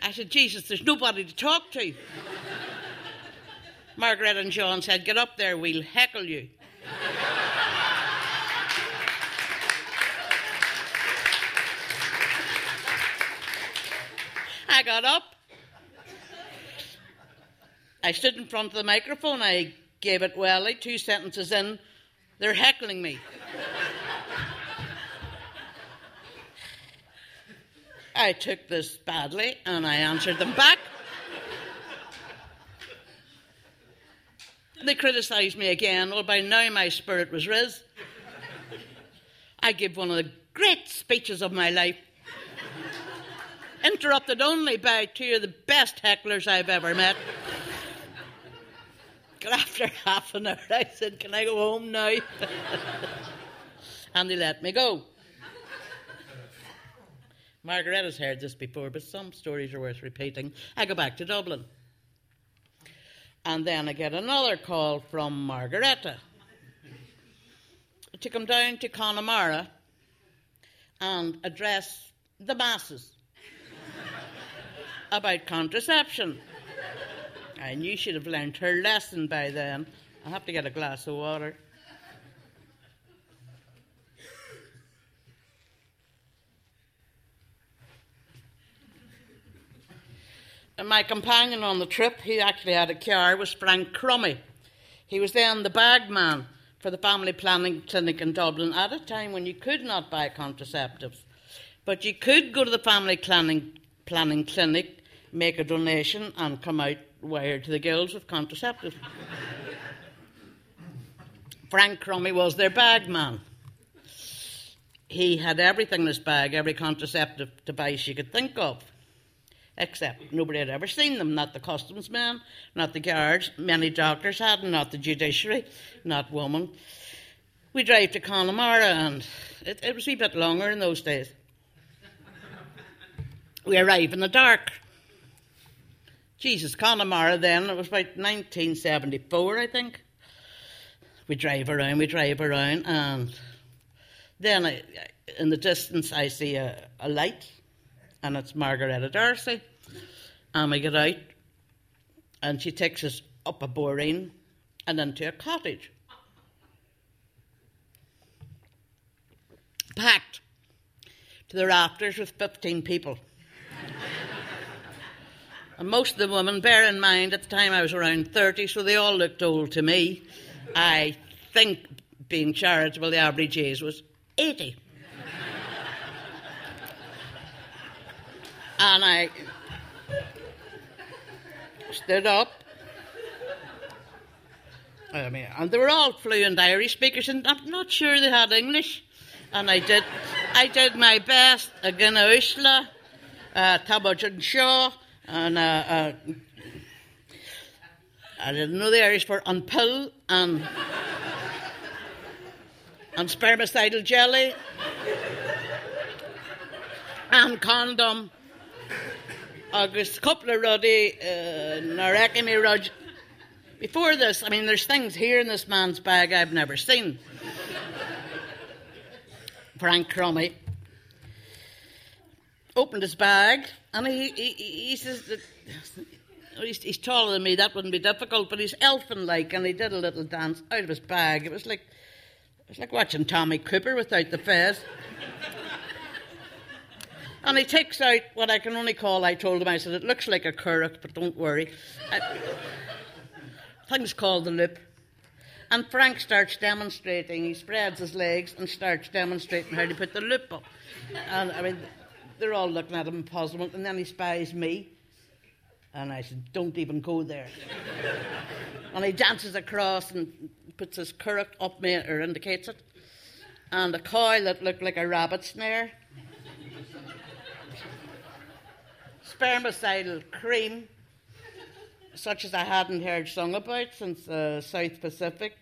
I said, Jesus, there's nobody to talk to. Margaret and John said, Get up there, we'll heckle you. I got up. I stood in front of the microphone. I gave it welly. Eh, two sentences in, they're heckling me. I took this badly and I answered them back. They criticised me again. Well, by now my spirit was riz. I gave one of the great speeches of my life, interrupted only by two of the best hecklers I've ever met. After half an hour, I said, Can I go home now? and they let me go. Margaret has heard this before, but some stories are worth repeating. I go back to Dublin. And then I get another call from Margaretta to come down to Connemara and address the masses about contraception. I you she'd have learned her lesson by then. I'll have to get a glass of water. And my companion on the trip, he actually had a car, was Frank Crummey. He was then the bagman for the family planning clinic in Dublin at a time when you could not buy contraceptives. But you could go to the family planning, planning clinic, make a donation, and come out wired to the gills with contraceptives. Frank Crummey was their bagman. He had everything in his bag, every contraceptive device you could think of except nobody had ever seen them, not the customs men, not the guards, many doctors hadn't, not the judiciary, not women. We drive to Connemara and it, it was a bit longer in those days. We arrive in the dark. Jesus, Connemara then, it was about 1974, I think. We drive around, we drive around, and then I, in the distance I see a, a light and it's Margaretta D'Arcy. And we get out, and she takes us up a boreen and into a cottage. Packed to the rafters with 15 people. And most of the women, bear in mind, at the time I was around 30, so they all looked old to me. I think, being charitable, the average age was 80. And I stood up. I mean, and they were all fluent Irish speakers, and I'm not sure they had English. And I did, I did my best. Again, Ushla, uh, Tabajan Shaw, and uh, uh, I didn't know the Irish for unpill and and spermicidal jelly and condom agus couple of ruddy uh, narekimi rudge. Before this, I mean, there's things here in this man's bag I've never seen. Frank Crummey, opened his bag, and he, he, he says that he's, he's taller than me, that wouldn't be difficult, but he's elfin like, and he did a little dance out of his bag. It was like it was like watching Tommy Cooper without the fez. and he takes out what I can only call, I told him, I said, it looks like a currach, but don't worry. I, thing's called the loop. And Frank starts demonstrating. He spreads his legs and starts demonstrating how to put the loop up. And I mean, they're all looking at him in puzzlement. And then he spies me. And I said, Don't even go there. and he dances across and puts his currach up me or indicates it. And a coil that looked like a rabbit snare. Spermicidal cream such as I hadn't heard sung about since the uh, South Pacific.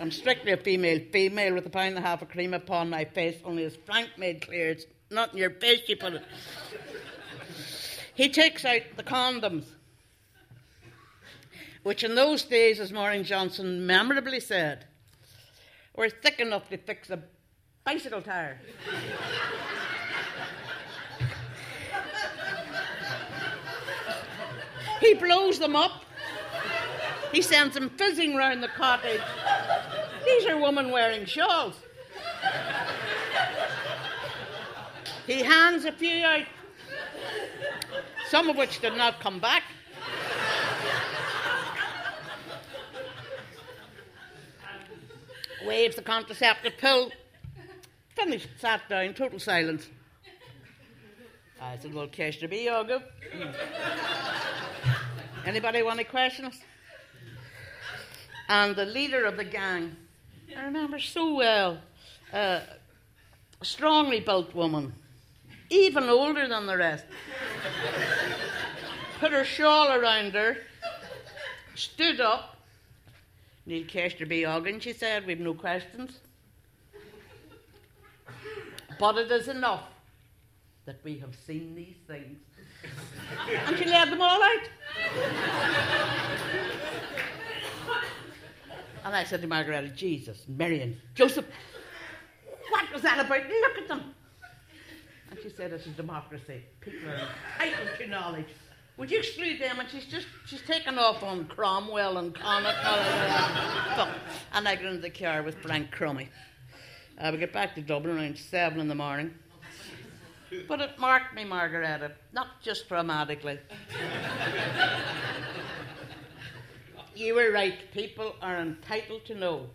I'm strictly a female female with a pound and a half of cream upon my face, only as Frank made clear, it's not in your face you put it. he takes out the condoms, which in those days, as Maureen Johnson memorably said, were thick enough to fix a bicycle tire. He blows them up. He sends them fizzing round the cottage. These are women wearing shawls. He hands a few out, some of which did not come back. Waves the contraceptive pill. Finished, sat down, total silence. I said, Well, cash to be, Yoga. Anybody want to question us? And the leader of the gang, I remember so well, uh, a strongly built woman, even older than the rest, put her shawl around her, stood up. Neil Kester be Ogden, she said, we've no questions. But it is enough that we have seen these things. and she laid them all out. and I said to Margaret, Jesus, Marion, Joseph, what was that about? Look at them. And she said, It's a democracy. People are entitled to knowledge. Would you exclude them? And she's just, she's taken off on Cromwell and Connacht and I got into the car with Frank Crummey. Uh, we get back to Dublin around seven in the morning. But it marked me, Margaretta, not just dramatically. you were right. People are entitled to know.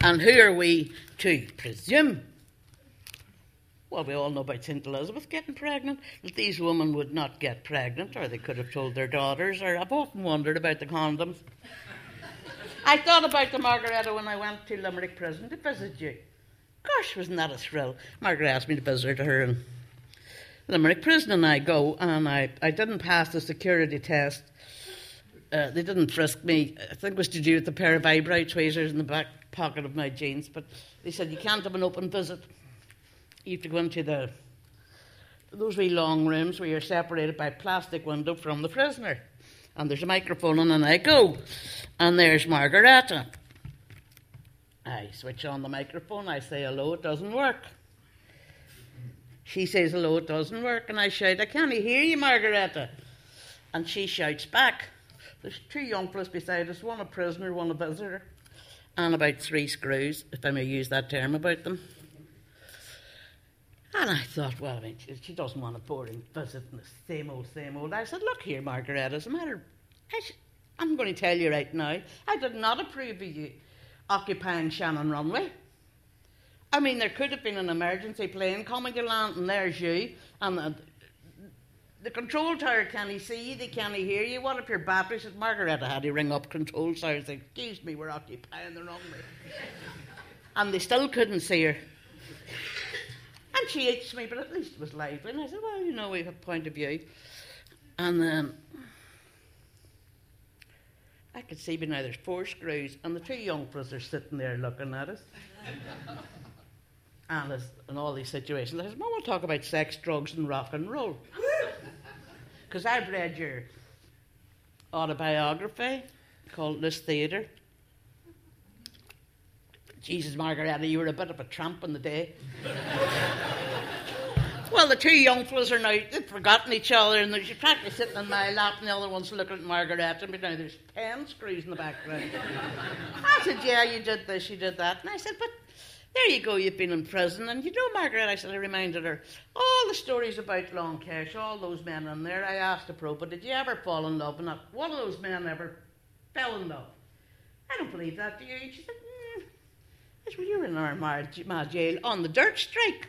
and who are we to presume? Well, we all know about St. Elizabeth getting pregnant, that these women would not get pregnant, or they could have told their daughters, or I've often wondered about the condoms. I thought about the Margaretta when I went to Limerick prison to visit you. Gosh, wasn't that a thrill? Margaret asked me to visit her in Limerick prison, and I go, and I, I didn't pass the security test. Uh, they didn't frisk me. I think it was to do with the pair of eyebrow tweezers in the back pocket of my jeans, but they said you can't have an open visit. You have to go into the those wee long rooms where you're separated by a plastic window from the prisoner. And there's a microphone on, and I go, and there's Margaretta. I switch on the microphone, I say hello, it doesn't work. She says hello, it doesn't work, and I shout, I can't hear you, Margaretta. And she shouts back. There's two young fellows beside us, one a prisoner, one a visitor, and about three screws, if I may use that term about them. And I thought, well, I mean, she, doesn't want a boring visit and the same old, same old. I said, look here, Margaret, as a matter, I I'm going to tell you right now, I did not approve of you occupying Shannon Runway. I mean, there could have been an emergency plane coming to land, and there's you, and the, the control tower can he see you, they can't hear you. What if your battery said, Margaretta had to ring up control tower and say, Excuse me, we're occupying the runway. and they still couldn't see her. And she asked me, but at least it was lively. And I said, Well, you know, we have a point of view. And then I could see now there's four screws, and the two young fellas are sitting there looking at us. and all these situations, I said, Mom, we'll talk about sex, drugs, and rock and roll. Because I've read your autobiography called This Theatre. Jesus, Margaretta, you were a bit of a tramp in the day. well, the two young fellas are now, they've forgotten each other, and they're practically sitting in my lap, and the other one's looking at Margaretta, but now there's pen screws in the background. I said, Yeah, you did this, you did that. And I said, But there you go, you've been in prison. And you know, Margaret, I said, I reminded her, all the stories about Long Kesh, all those men in there. I asked the pro, but did you ever fall in love? And not one of those men ever fell in love. I don't believe that, do you? And she said, mm. I said, well, you're in Armagh jail on the dirt strike.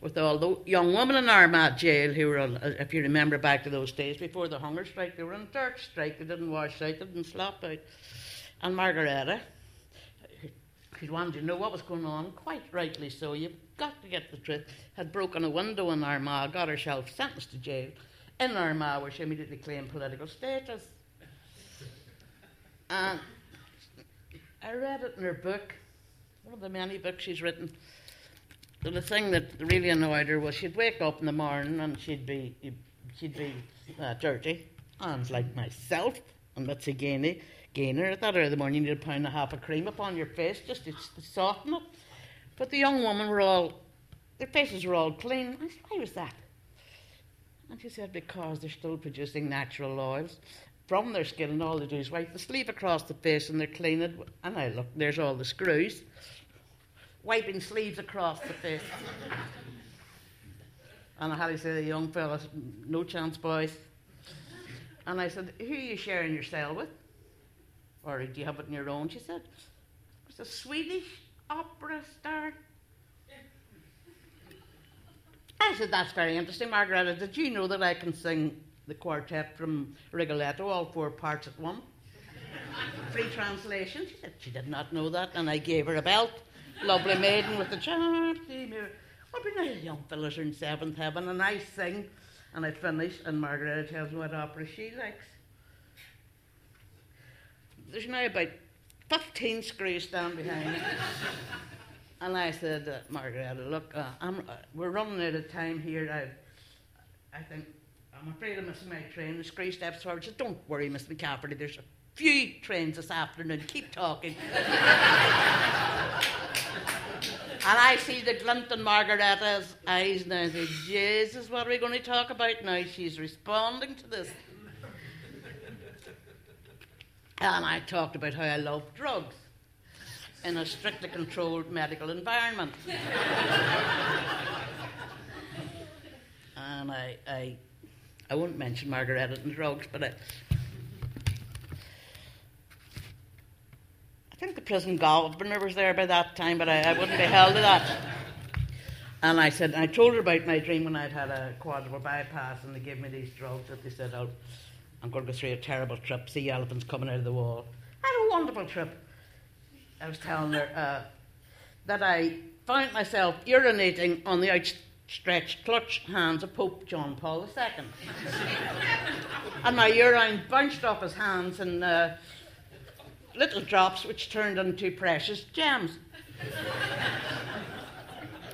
With all the young women in Armagh jail who were, on, if you remember back to those days before the hunger strike, they were on dirt strike. They didn't wash out, they didn't slop out. And Margaretta, she wanted to know what was going on, quite rightly so. You've got to get the truth. Had broken a window in Armagh, got herself sentenced to jail in Armagh, where she immediately claimed political status. And I read it in her book, one of the many books she's written. And the thing that really annoyed her was she'd wake up in the morning and she'd be she'd be uh, dirty, and like myself and Mitzi Gainey, Gainer at that the morning, you need a pound and a half of cream upon your face just to, to soften it. But the young women were all, their faces were all clean. I said, why was that? And she said, because they're still producing natural oils from their skin, and all they do is wipe the sleeve across the face and they're cleaning. And I look, there's all the screws. Wiping sleeves across the face. and I had to say the young fellas, no chance, boys. And I said, who are you sharing your cell with? Or do you have it on your own? She said, It's a Swedish opera star. I said, That's very interesting, Margaretta. Did you know that I can sing the quartet from Rigoletto, all four parts at once? Free translation. She said she did not know that, and I gave her a belt. Lovely maiden with the charm. What be nice young fellas are in seventh heaven, and I sing, and I finish, and Margaret tells me what opera she likes there's now about 15 screws down behind me. and I said, uh, Margaretta, look, uh, uh, we're running out of time here. I, I think, I'm afraid I'm missing my train. The screw steps forward. Said, don't worry, Miss McCafferty, there's a few trains this afternoon. Keep talking. and I see the glint in Margaretta's eyes now. I say, Jesus, what are we going to talk about now? She's responding to this. And I talked about how I love drugs in a strictly controlled medical environment. and I, I, I won't mention Margaret and drugs, but I, I think the prison governor was there by that time, but I, I wouldn't be held to that. And I said, I told her about my dream when I'd had a quadruple bypass, and they gave me these drugs that they said, oh, I'm going to go through a terrible trip, see elephants coming out of the wall. I had a wonderful trip. I was telling her uh, that I found myself urinating on the outstretched clutched hands of Pope John Paul II. and my urine bounced off his hands in uh, little drops which turned into precious gems.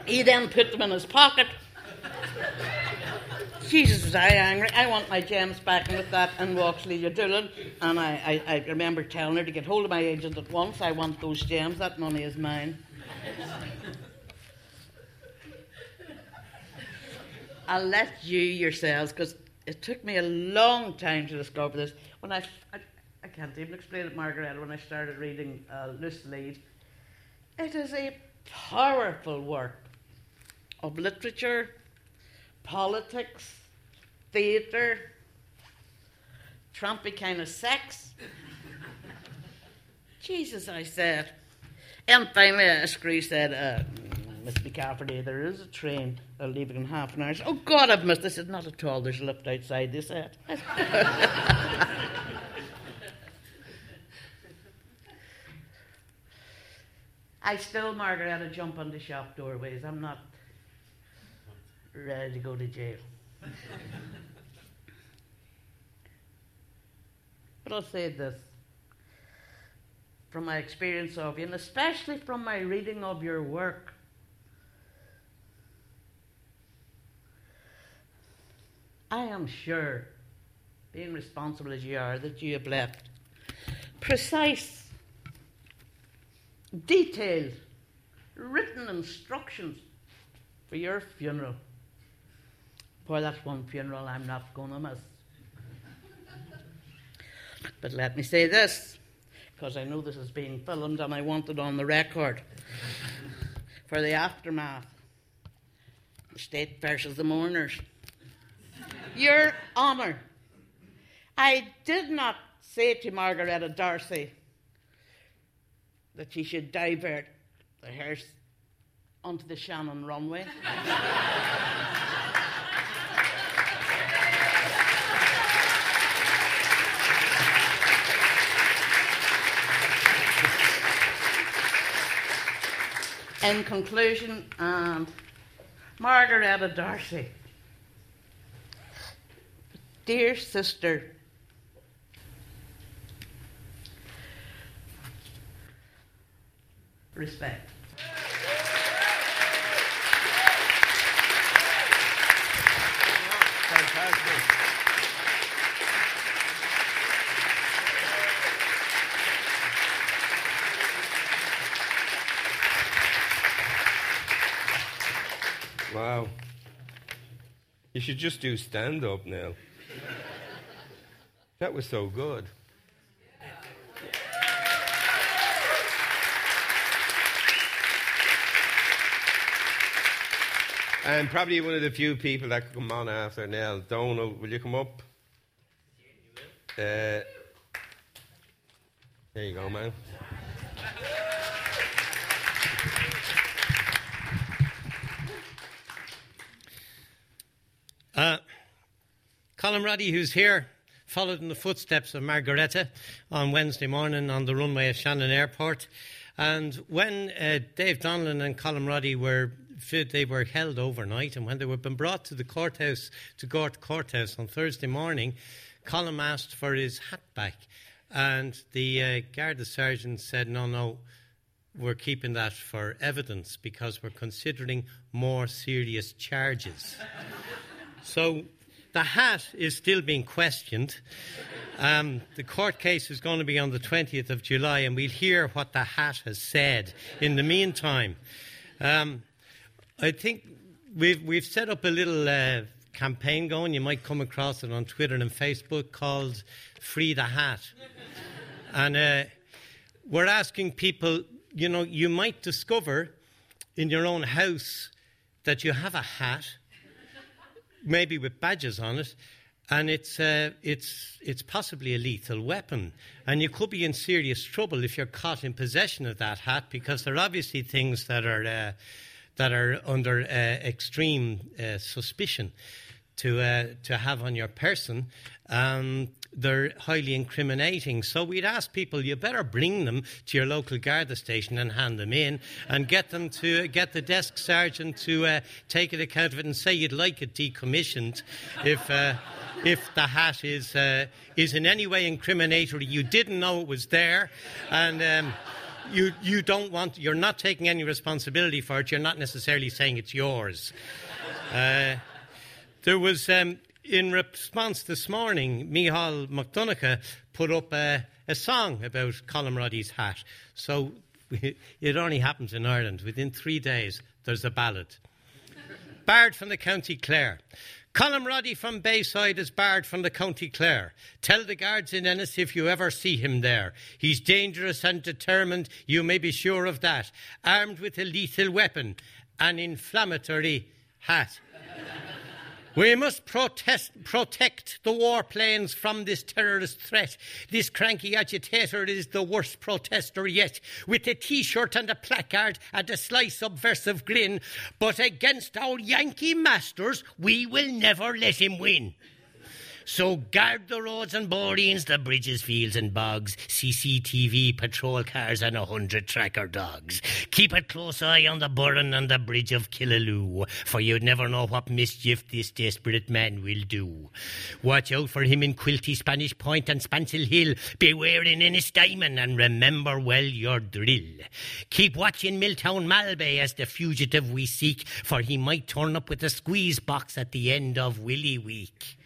he then put them in his pocket Jesus, was I angry. I want my gems back and with that and walks you're doing. And I, I, I remember telling her to get hold of my agent at once. I want those gems. That money is mine. I'll let you yourselves, because it took me a long time to discover this. When I, I, I can't even explain it, Margaret, when I started reading uh, Loose Lead, it is a powerful work of literature, politics, theatre, trumpy kind of sex. Jesus, I said. And finally, a screw said, uh, Miss McCafferty, there is a train. Leave it in half an hour. Said, oh, God, I've missed. I said, not at all. There's a lift outside, they said. I still, Margaret, I jump on the shop doorways. I'm not ready to go to jail. but I'll say this from my experience of you, and especially from my reading of your work. I am sure, being responsible as you are, that you have left precise detailed, written instructions for your funeral. For that's one funeral I'm not going to miss. But let me say this, because I know this is being filmed and I want it on the record. For the aftermath, the state versus the mourners. Your Honour, I did not say to Margaretta D'Arcy that she should divert the hearse onto the Shannon runway. In conclusion, um, and Margaretta D'Arcy, dear sister, respect. Wow. You should just do stand up now. That was so good. And probably one of the few people that could come on after Nell. Donal, will you come up? Uh, there you go, man. Uh, Colm Roddy, who's here, followed in the footsteps of Margaretta on Wednesday morning on the runway of Shannon Airport. And when uh, Dave Donnellan and Colm Roddy were they were held overnight, and when they were been brought to the courthouse, to Gort Courthouse on Thursday morning, Colm asked for his hat back, and the uh, Garda sergeant said, "No, no, we're keeping that for evidence because we're considering more serious charges." so the hat is still being questioned. Um, the court case is going to be on the 20th of July, and we'll hear what the hat has said. In the meantime, um, I think we've we've set up a little uh, campaign going. You might come across it on Twitter and Facebook called "Free the Hat," and uh, we're asking people. You know, you might discover in your own house that you have a hat, maybe with badges on it, and it's uh, it's it's possibly a lethal weapon, and you could be in serious trouble if you're caught in possession of that hat because there are obviously things that are. Uh, that are under uh, extreme uh, suspicion to uh, to have on your person. Um, they're highly incriminating. So we'd ask people, you better bring them to your local Garda station and hand them in, and get them to get the desk sergeant to uh, take an account of it and say you'd like it decommissioned if. Uh, if the hat is uh, is in any way incriminatory, you didn't know it was there, and um, you, you don't want, you're not taking any responsibility for it. You're not necessarily saying it's yours. Uh, there was, um, in response this morning, Micheál McDonagh put up a, a song about Colm Roddy's hat. So it only happens in Ireland. Within three days, there's a ballad. Barred from the County Clare. Colm Roddy from Bayside is barred from the County Clare. Tell the guards in Ennis if you ever see him there. He's dangerous and determined, you may be sure of that. Armed with a lethal weapon, an inflammatory hat. We must protest, protect the warplanes from this terrorist threat. This cranky agitator is the worst protester yet, with a t shirt and a placard and a sly subversive grin. But against our Yankee masters, we will never let him win. So guard the roads and boreens, the bridges, fields, and bogs. CCTV, patrol cars, and a hundred tracker dogs. Keep a close eye on the Burren and the bridge of Killaloe, for you'd never know what mischief this desperate man will do. Watch out for him in Quilty, Spanish Point, and Spancil Hill. Beware in Ennistimon, and remember well your drill. Keep watching Milltown Malbay as the fugitive we seek, for he might turn up with a squeeze box at the end of Willie Week.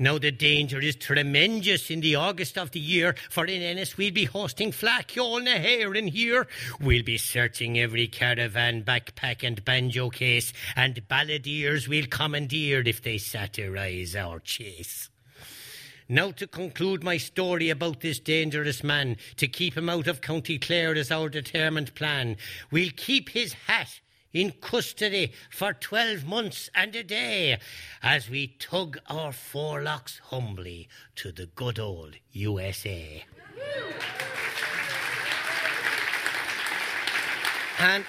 Now the danger is tremendous in the August of the year, for in Ennis we'll be hosting Fleadh Cheoil na hÉireann and here. We'll be searching every caravan, backpack and banjo case, and balladeers we'll commandeer if they satirise our chase. Now to conclude my story about this dangerous man, to keep him out of County Clare is our determined plan. We'll keep his hat in custody for 12 months and a day as we tug our forelocks humbly to the good old USA. And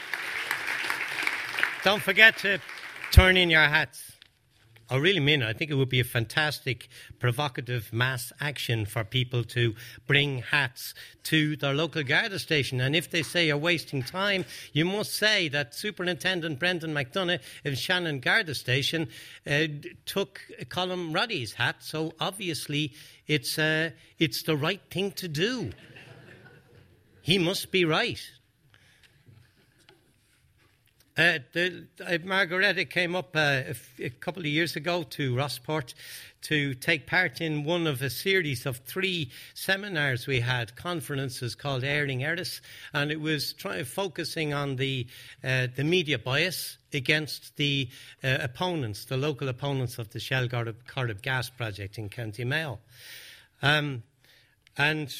don't forget to turn in your hats. I really mean it. I think it would be a fantastic, provocative mass action for people to bring hats to their local Garda station. And if they say you're wasting time, you must say that Superintendent Brendan McDonough of Shannon Garda station uh, took Colm Roddy's hat. So obviously, it's, uh, it's the right thing to do. He must be right. Uh, the, uh, Margaretta came up uh, a, couple of years ago to Rossport to take part in one of a series of three seminars we had, conferences called Airing Erris, and it was try, focusing on the, uh, the media bias against the uh, opponents, the local opponents of the Shell Corrib gas project in County Mayo. Um, and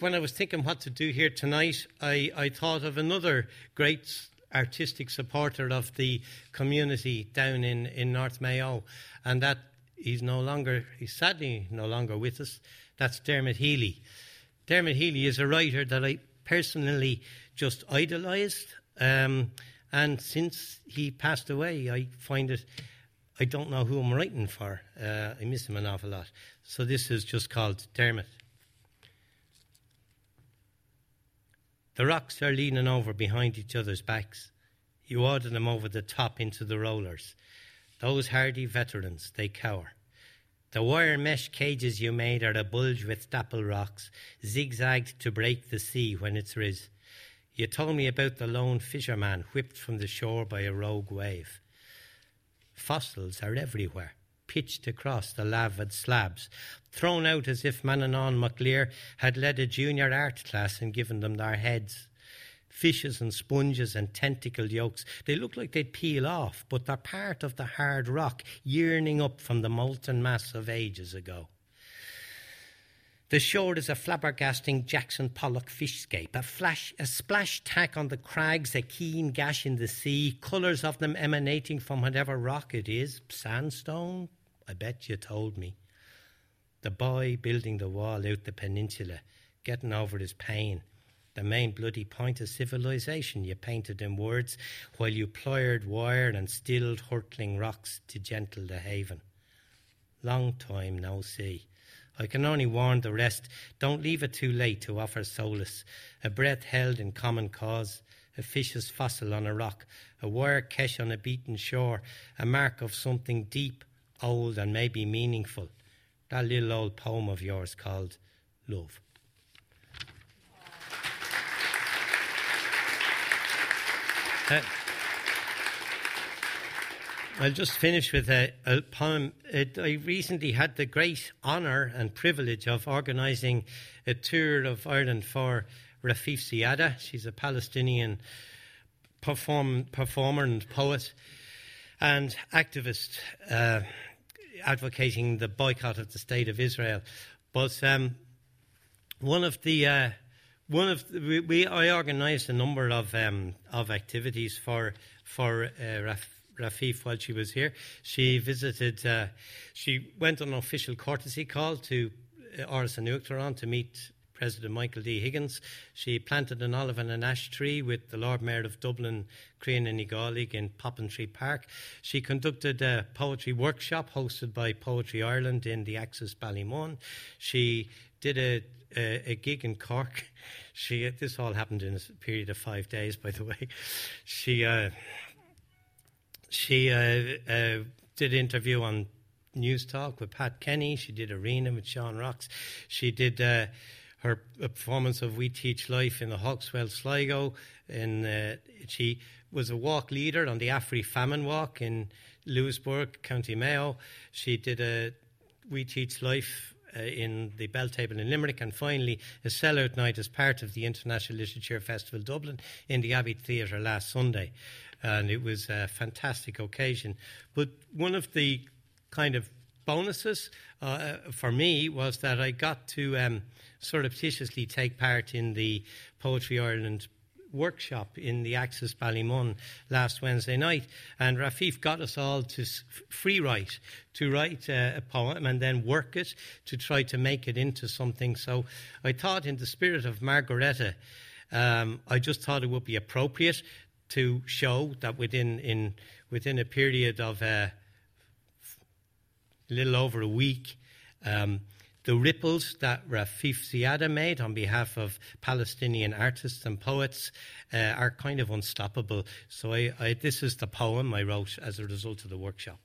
when I was thinking what to do here tonight, I, I thought of another great artistic supporter of the community down in, in North Mayo, and that he's no longer, he's sadly no longer with us. That's Dermot Healy. Dermot Healy is a writer that I personally just idolised, um, and since he passed away, I find it. I don't know who I'm writing for. Uh, I miss him an awful lot. So this is just called Dermot. The rocks are leaning over behind each other's backs. You order them over the top into the rollers. Those hardy veterans, they cower. The wire mesh cages you made are a bulge with dapple rocks, zigzagged to break the sea when it's riz. You told me about the lone fisherman whipped from the shore by a rogue wave. Fossils are everywhere, pitched across the lavad slabs, thrown out as if Manannán mac Lir had led a junior art class and given them their heads. Fishes and sponges and tentacled yolks. They look like they'd peel off, but they're part of the hard rock yearning up from the molten mass of ages ago. The shore is a flabbergasting Jackson Pollock fishscape, a flash, a splash tack on the crags, a keen gash in the sea, colours of them emanating from whatever rock it is. Sandstone? I bet you told me. The boy building the wall out the peninsula, getting over his pain. The main bloody point of civilization you painted in words, while you plied wire and stilled hurtling rocks to gentle the haven. Long time no see. I can only warn the rest don't leave it too late to offer solace. A breath held in common cause, a fish's fossil on a rock, a wire kesh on a beaten shore, a mark of something deep, old, and maybe meaningful that little old poem of yours called Love. Uh, I'll just finish with a, a poem. It, I recently had the great honour and privilege of organising a tour of Ireland for Rafeef Ziadah. She's a Palestinian perform, performer and poet and activist. Uh, advocating the boycott of the state of Israel. But um, one of the uh, one of the, we, we, I organised a number of um, of activities for for uh, Raf, Rafeef while she was here. She visited. Uh, she went on an official courtesy call to uh, Áras an Uachtaráin to meet President Michael D. Higgins. She planted an olive and an ash tree with the Lord Mayor of Dublin, Críona Ní Dhálaigh, in Poppintree Park. She conducted a poetry workshop hosted by Poetry Ireland in the Axis Ballymun. She did a, a, a gig in Cork. She this all happened in a period of five days, by the way. She uh, she uh, uh, did an interview on News Talk with Pat Kenny. She did Arena with Sean Rocks. She did uh, her performance of We Teach Life in the Hawkswell Sligo. And uh, she was a walk leader on the Afri Famine Walk in Louisburgh, County Mayo. She did a We Teach Life uh, in the Belltable in Limerick, and finally a sellout night as part of the International Literature Festival Dublin in the Abbey Theatre last Sunday. And it was a fantastic occasion. But one of the kind of bonuses uh, for me was that I got to um, surreptitiously take part in the Poetry Ireland workshop in the Axis Ballymun last Wednesday night, and Rafeef got us all to free write, to write uh, a poem and then work it to try to make it into something. So I thought, in the spirit of Margaretta, um, I just thought it would be appropriate to show that within in within a period of uh, a little over a week. Um, the ripples that Rafeef Ziadah made on behalf of Palestinian artists and poets uh, are kind of unstoppable. So I, I, this is the poem I wrote as a result of the workshop.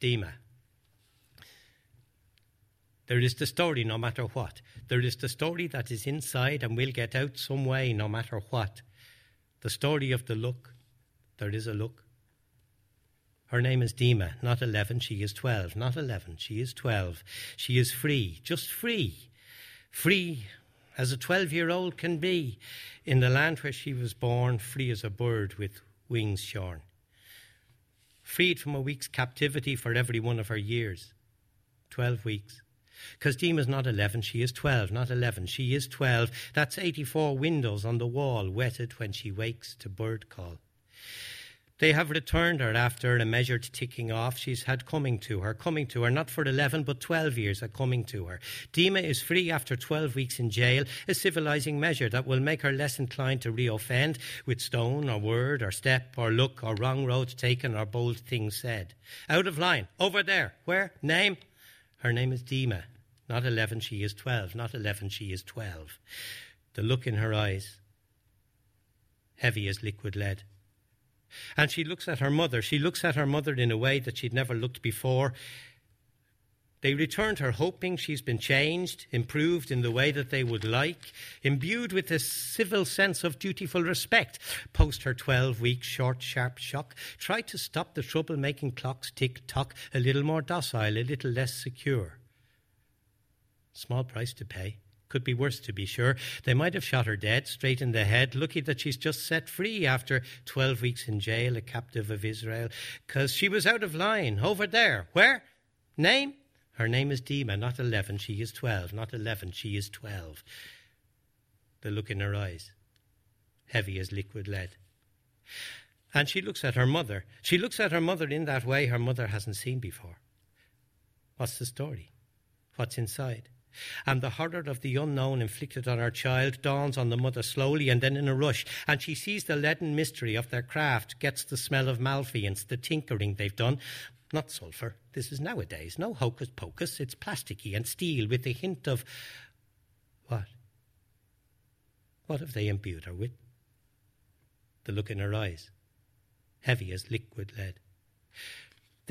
Dima. There is the story no matter what. There is the story that is inside and will get out some way no matter what. The story of the look. There is a look. Her name is Dima, not 11, she is 12. Not 11, she is 12. She is free, just free. Free as a 12 year old can be in the land where she was born, free as a bird with wings shorn. Freed from a week's captivity for every one of her years. 12 weeks. Because Dima's not 11, she is 12, not 11, she is 12. That's 84 windows on the wall wetted when she wakes to bird call. They have returned her after a measured ticking off she's had coming to her, coming to her, not for 11 but 12 years a coming to her. Dima is free after 12 weeks in jail, a civilising measure that will make her less inclined to re-offend with stone or word or step or look or wrong road taken or bold things said. Out of line, over there, where? Name? Her name is Dima. Not 11, she is 12. Not 11, she is 12. The look in her eyes, heavy as liquid lead. And she looks at her mother. She looks at her mother in a way that she'd never looked before. They returned her hoping she's been changed, improved in the way that they would like, imbued with a civil sense of dutiful respect. Post her 12 week short, sharp shock, tried to stop the trouble making clocks tick tock, a little more docile, a little less secure. Small price to pay. Could be worse, to be sure. They might have shot her dead, straight in the head. Lucky that she's just set free after 12 weeks in jail, a captive of Israel, because she was out of line. Over there. Where? Name? Her name is Dima, not 11. She is 12. Not 11. She is 12. The look in her eyes, heavy as liquid lead. And she looks at her mother. She looks at her mother in that way her mother hasn't seen before. What's the story? What's inside? And the horror of the unknown inflicted on her child dawns on the mother slowly and then in a rush, and she sees the leaden mystery of their craft, gets the smell of malfeasance, the tinkering they've done. Not sulphur. This is nowadays. No hocus pocus. It's plasticky and steel with a hint of. What? What have they imbued her with? The look in her eyes, heavy as liquid lead.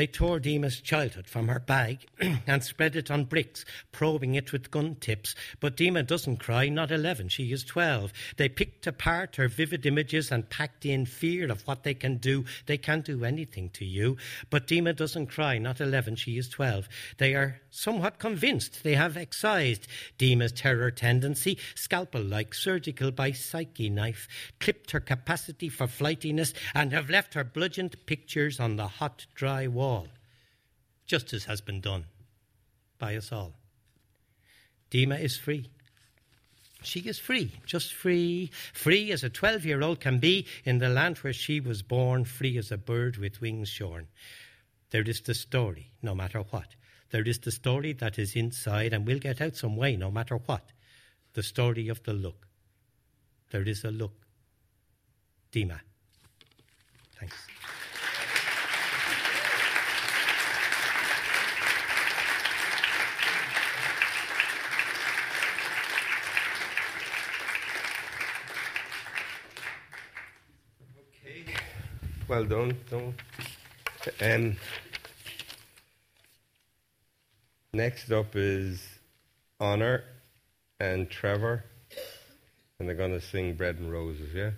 They tore Dima's childhood from her bag and spread it on bricks, probing it with gun tips. But Dima doesn't cry, not 11, she is 12. They picked apart her vivid images and packed in fear of what they can do. They can't do anything to you. But Dima doesn't cry, not 11, she is 12. They are somewhat convinced they have excised Dima's terror tendency, scalpel like, surgical by psyche knife, clipped her capacity for flightiness, and have left her bludgeoned pictures on the hot, dry wall all. Justice has been done by us all. Dima is free. She is free, just free, free as a 12 year old can be in the land where she was born, free as a bird with wings shorn. There is the story, no matter what. There is the story that is inside and will get out some way, no matter what. The story of the look. There is a look. Dima. Thanks. well done. and next up is Honor and Trevor, and they're going to sing Bread and Roses, yeah?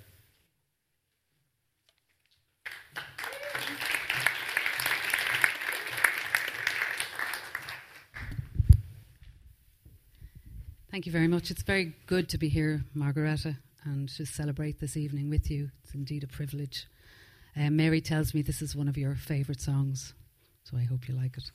Thank you very much. It's very good to be here, Margaretta, and to celebrate this evening with you. It's indeed a privilege. Uh, Mary tells me this is one of your favourite songs, so I hope you like it.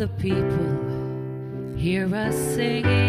The people. Hear us singing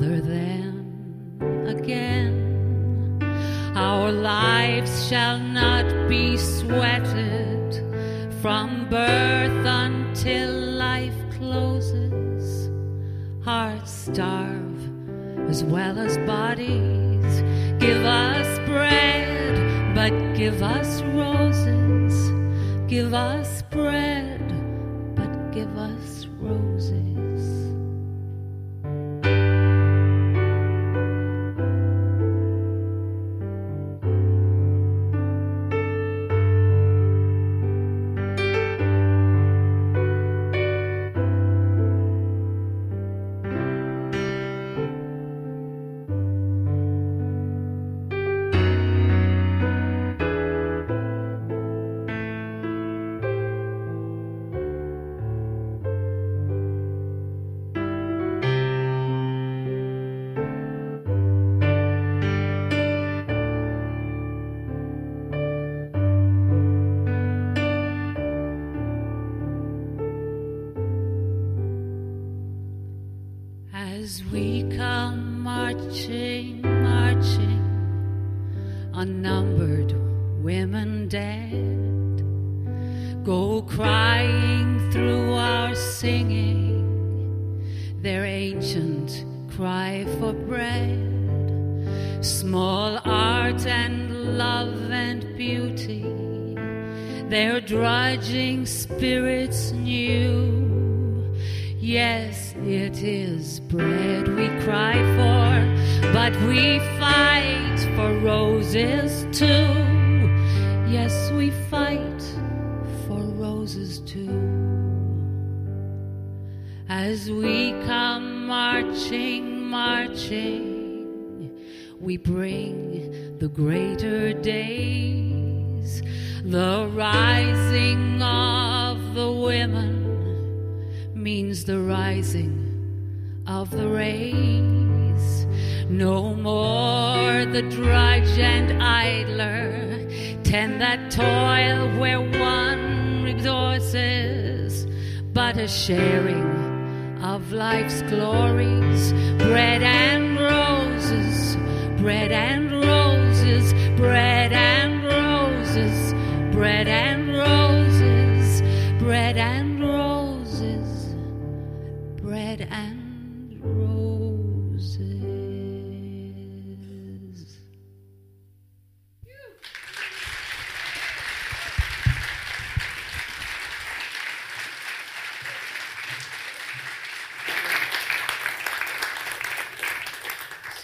mother again. Our lives shall not be sweated from birth until life closes. Hearts starve as well as bodies. Give us bread, but give us roses. Give us bread, but give us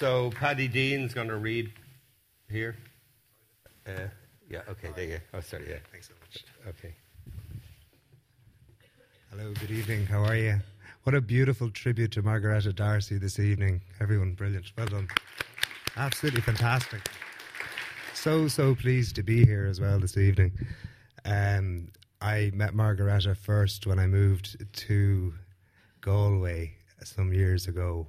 So Paddy Dean's going to read here. Uh, yeah, okay, there you go. Oh, sorry, yeah. Thanks so much. Okay. Hello, good evening. How are you? What a beautiful tribute to Margaretta D'Arcy this evening. Everyone, brilliant. Well done. Absolutely fantastic. So, so pleased to be here as well this evening. Um, I met Margareta first when I moved to Galway some years ago,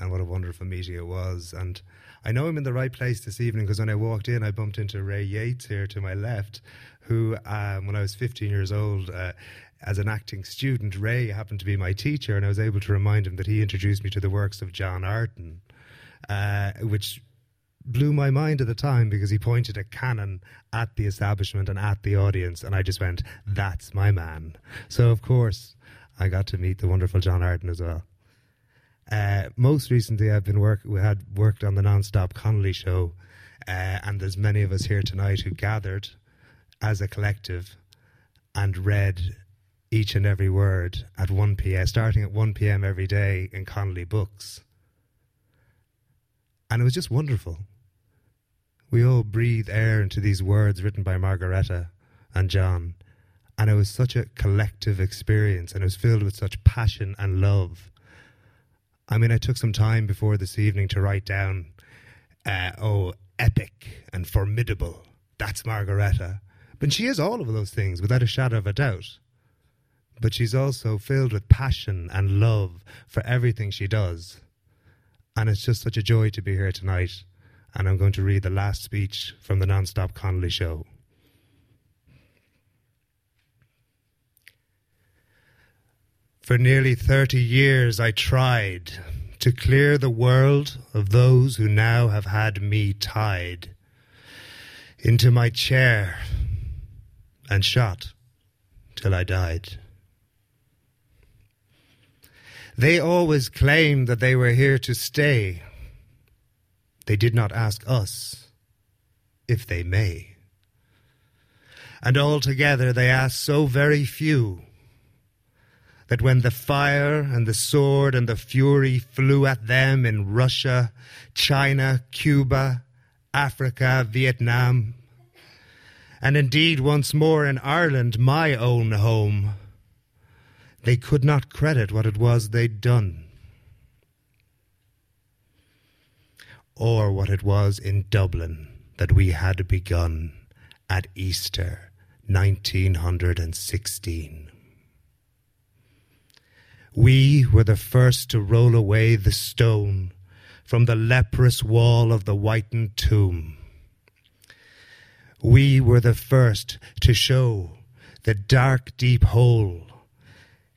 and what a wonderful meeting it was. And I know I'm in the right place this evening because when I walked in, I bumped into Ray Yeates here to my left, who, um, when I was 15 years old, uh, as an acting student, Ray happened to be my teacher, and I was able to remind him that he introduced me to the works of John Arden, uh, which blew my mind at the time because he pointed a cannon at the establishment and at the audience, and I just went, "That's my man." So, of course, I got to meet the wonderful John Arden as well. Uh, most recently, I've been work. We had worked on the non-stop Connolly show, uh, and there's many of us here tonight who gathered as a collective and read each and every word at 1 p.m., starting at 1 p.m. every day in Connolly Books. And it was just wonderful. We all breathe air into these words written by Margaretta and John. And it was such a collective experience, and it was filled with such passion and love. I mean, I took some time before this evening to write down, uh, oh, epic and formidable. That's Margaretta. But she is all of those things, without a shadow of a doubt. But she's also filled with passion and love for everything she does. And it's just such a joy to be here tonight. And I'm going to read the last speech from the Non-Stop Connolly Show. For nearly 30 years, I tried to clear the world of those who now have had me tied into my chair and shot till I died. They always claimed that they were here to stay. They did not ask us if they may. And altogether they asked so very few that when the fire and the sword and the fury flew at them in Russia, China, Cuba, Africa, Vietnam, and indeed once more in Ireland, my own home, they could not credit what it was they'd done. Or what it was in Dublin that we had begun at Easter 1916. We were the first to roll away the stone from the leprous wall of the whitened tomb. We were the first to show the dark, deep hole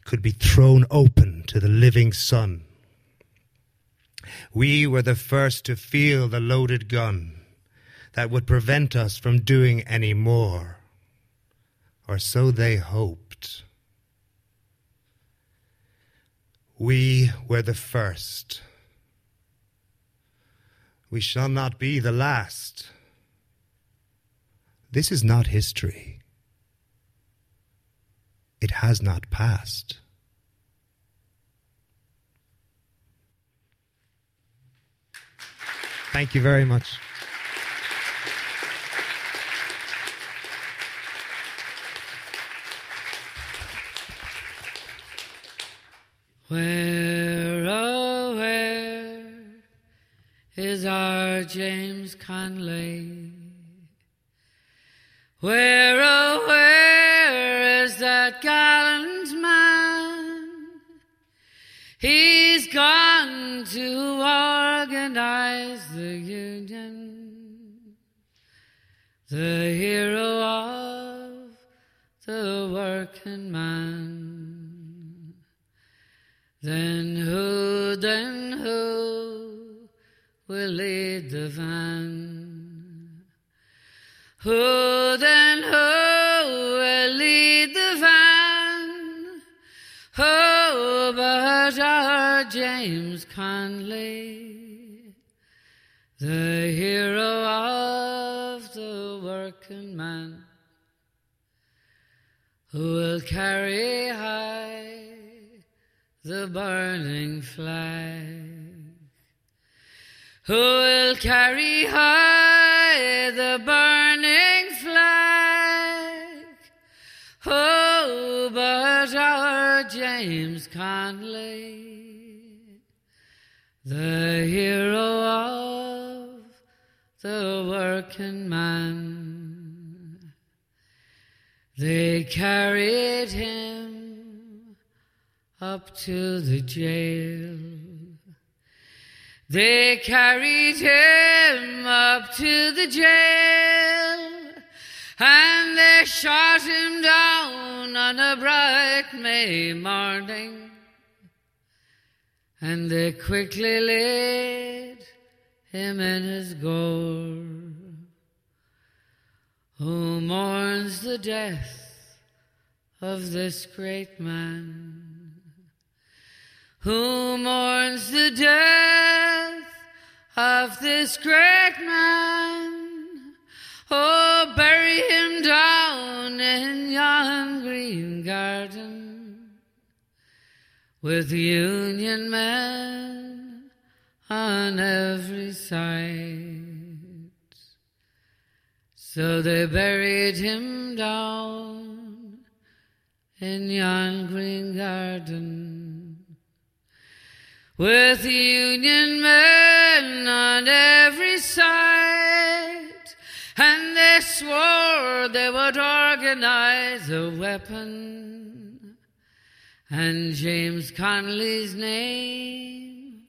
could be thrown open to the living sun. We were the first to feel the loaded gun that would prevent us from doing any more, or so they hoped. We were the first. We shall not be the last. This is not history it has not passed. Thank you very much. Where, oh, where is our James Connolly? Where, oh, where is that gallant man? He's gone to organize the union, the hero of the working man. Then who, then who will lead the van? Who then who will lead the van? Who but our James Connolly, the hero of the working man, who will carry high the burning flag, who will carry high the burning flag. Oh, but our James Connolly, the hero of the working man, they carried him up to the jail. They carried him up to the jail and they shot him down on a bright May morning and they quickly laid him in his gourd. Who mourns the death of this great man? Who mourns the death of this great man? Oh, bury him down in yon green garden with Union men on every side. So they buried him down in yon green garden with Union men on every side. And they swore they would organize a weapon. And James Connolly's name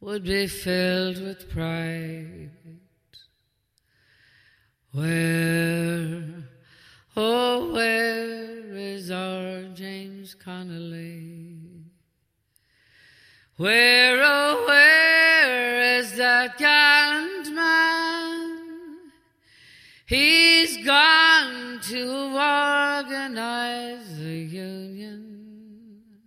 would be filled with pride. Where, oh, where is our James Connolly? Where, oh, where is that gallant man? He's gone to organize the union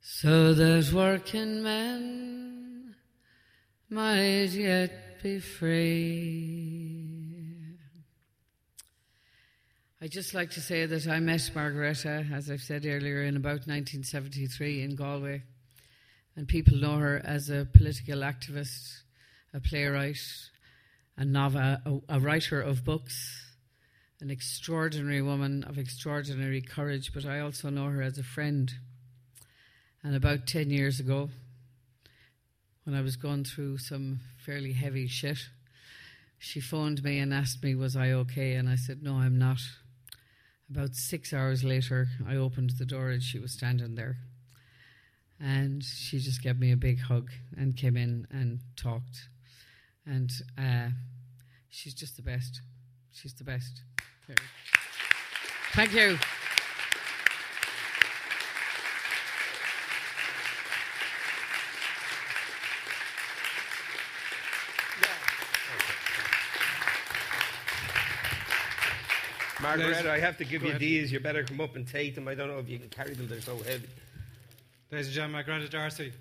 so that working men might yet be free. I'd just like to say that I met Margaretta, as I've said earlier, in about 1973 in Galway. And people know her as a political activist, a playwright, a, novel, a, a writer of books, an extraordinary woman of extraordinary courage, but I also know her as a friend. And about 10 years ago, when I was going through some fairly heavy shit, she phoned me and asked me, Was I okay? And I said, No, I'm not. About six hours later, I opened the door and she was standing there. And she just gave me a big hug and came in and talked. And uh, she's just the best. She's the best. Thank you. Margaret, I have to give you these. You better come up and take them. I don't know if you can carry them, they're so heavy. Ladies and gentlemen, Margaret D'Arcy.